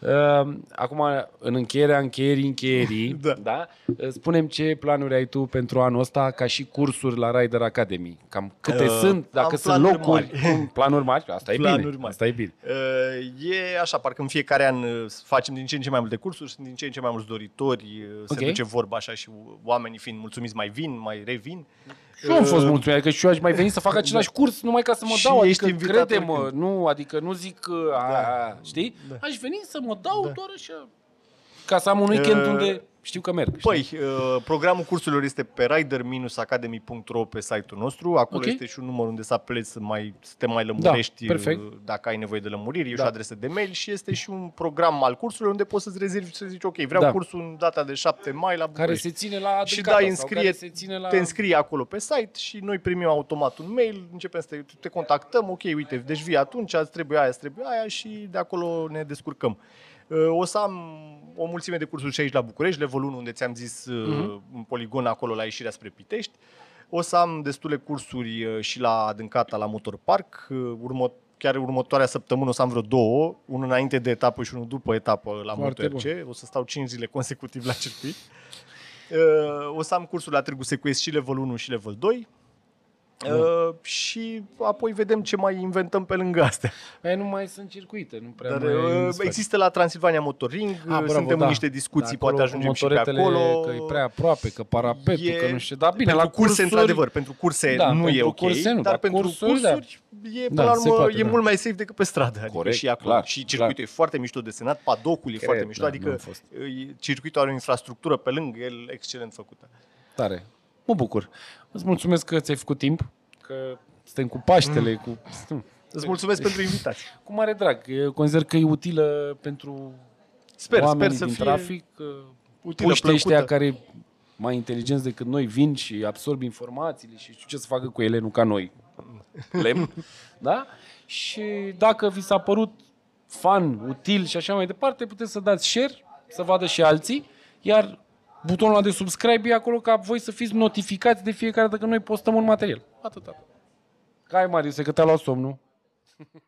Uh, acum, în încheierea încheierii încheierii, Da. da. Uh, spunem ce planuri ai tu pentru anul ăsta, ca și cursuri la Rider Academy. Cam câte Uh, sunt, dacă am sunt planuri locuri. mari. cum- Planuri mari? Asta e Planuri bine. mari. Asta e bine. Uh, E așa, parcă în fiecare an uh, facem din ce în ce mai multe cursuri, sunt din ce în ce mai mulți doritori, uh, se Ok. duce vorba așa și oamenii fiind mulțumiți mai vin, mai revin. Și eu am fost Uh, mulțumit, adică și eu aș mai veni să fac același curs numai ca să mă Și dau, ești adică invitat crede-mă, oricând. nu, adică nu zic că, a, a, știi? Aș veni să mă dau Da. doar așa, ca să am un weekend Uh, unde știu că merg. știi? Păi, uh, programul cursurilor este pe rider-academy.ro pe site-ul nostru. Acolo Ok. este și un număr unde să apelezi să, mai, să te mai lămurești Da, perfect. uh, dacă ai nevoie de lămuriri. E Da. și o adresă de mail și este și un program al cursurilor unde poți să-ți rezervi și să zici ok, vreau Da. cursul în data de 7 mai la care București. se ține la și Adâncata dai sau înscrie, care se ține la... te înscrii acolo pe site și noi primim automat un mail, începem să te, te contactăm, ok, uite, deci vii atunci, îți trebuie aia, îți trebuie aia și de acolo ne descurcăm. Uh, O să am o mulțime de cursuri și aici la București, level 1 unde ți-am zis uh, în poligon acolo la ieșirea spre Pitești. O să am destule cursuri uh, și la Adâncata, la Motor Park. Uh, Urmă, chiar următoarea săptămână o să am vreo două, unul înainte de etapă și unul după etapă la Foarte MotoRC. O să stau 5 zile consecutiv la circuit. Uh, o să am cursul la Târgu Secuiesc și level 1 și level 2. Uh, și apoi vedem ce mai inventăm pe lângă astea. Păi nu mai sunt circuite, nu prea Dar mai uh, se face. există la Transilvania Motoring, Ah, bravo, suntem da. în niște discuții, De acolo poate cu ajungem și pe motoretele, acolo. Că e prea aproape, că parapetul, E- că nu știu. Dar bine, pentru la curse, cursuri, într-adevăr, pentru curse Da, nu e pentru ok, curse nu, dar dar pentru cursuri, da. cursuri e, Da, până la se urmă, poate, e da. mult mai safe decât pe stradă. Adică Corect, și acolo. clar, și circuitul e foarte mișto desenat, padocul e Cred, foarte mișto, da, adică n-am fost. e- circuitul are o infrastructură pe lângă el excelent făcută. Tare. Mă bucur. Îți mulțumesc că ți-ai făcut timp, că suntem cu Paștele, cu... Îți mulțumesc pentru invitație. Cu mare drag. Eu consider că e utilă pentru Sper, oamenii sper să din fie trafic. utilă, Puștii ăștia plăcută. care mai inteligenți decât noi vin și absorb informațiile și știu ce să facă cu ele, nu ca noi. Lemn. da? Și dacă vi s-a părut fan, util și așa mai departe, puteți să dați share, să vadă și alții, iar butonul ăla de subscribe e acolo ca voi să fiți notificați de fiecare dată când noi postăm un material. Atât. Hai, Marius, că te-a luat somnul.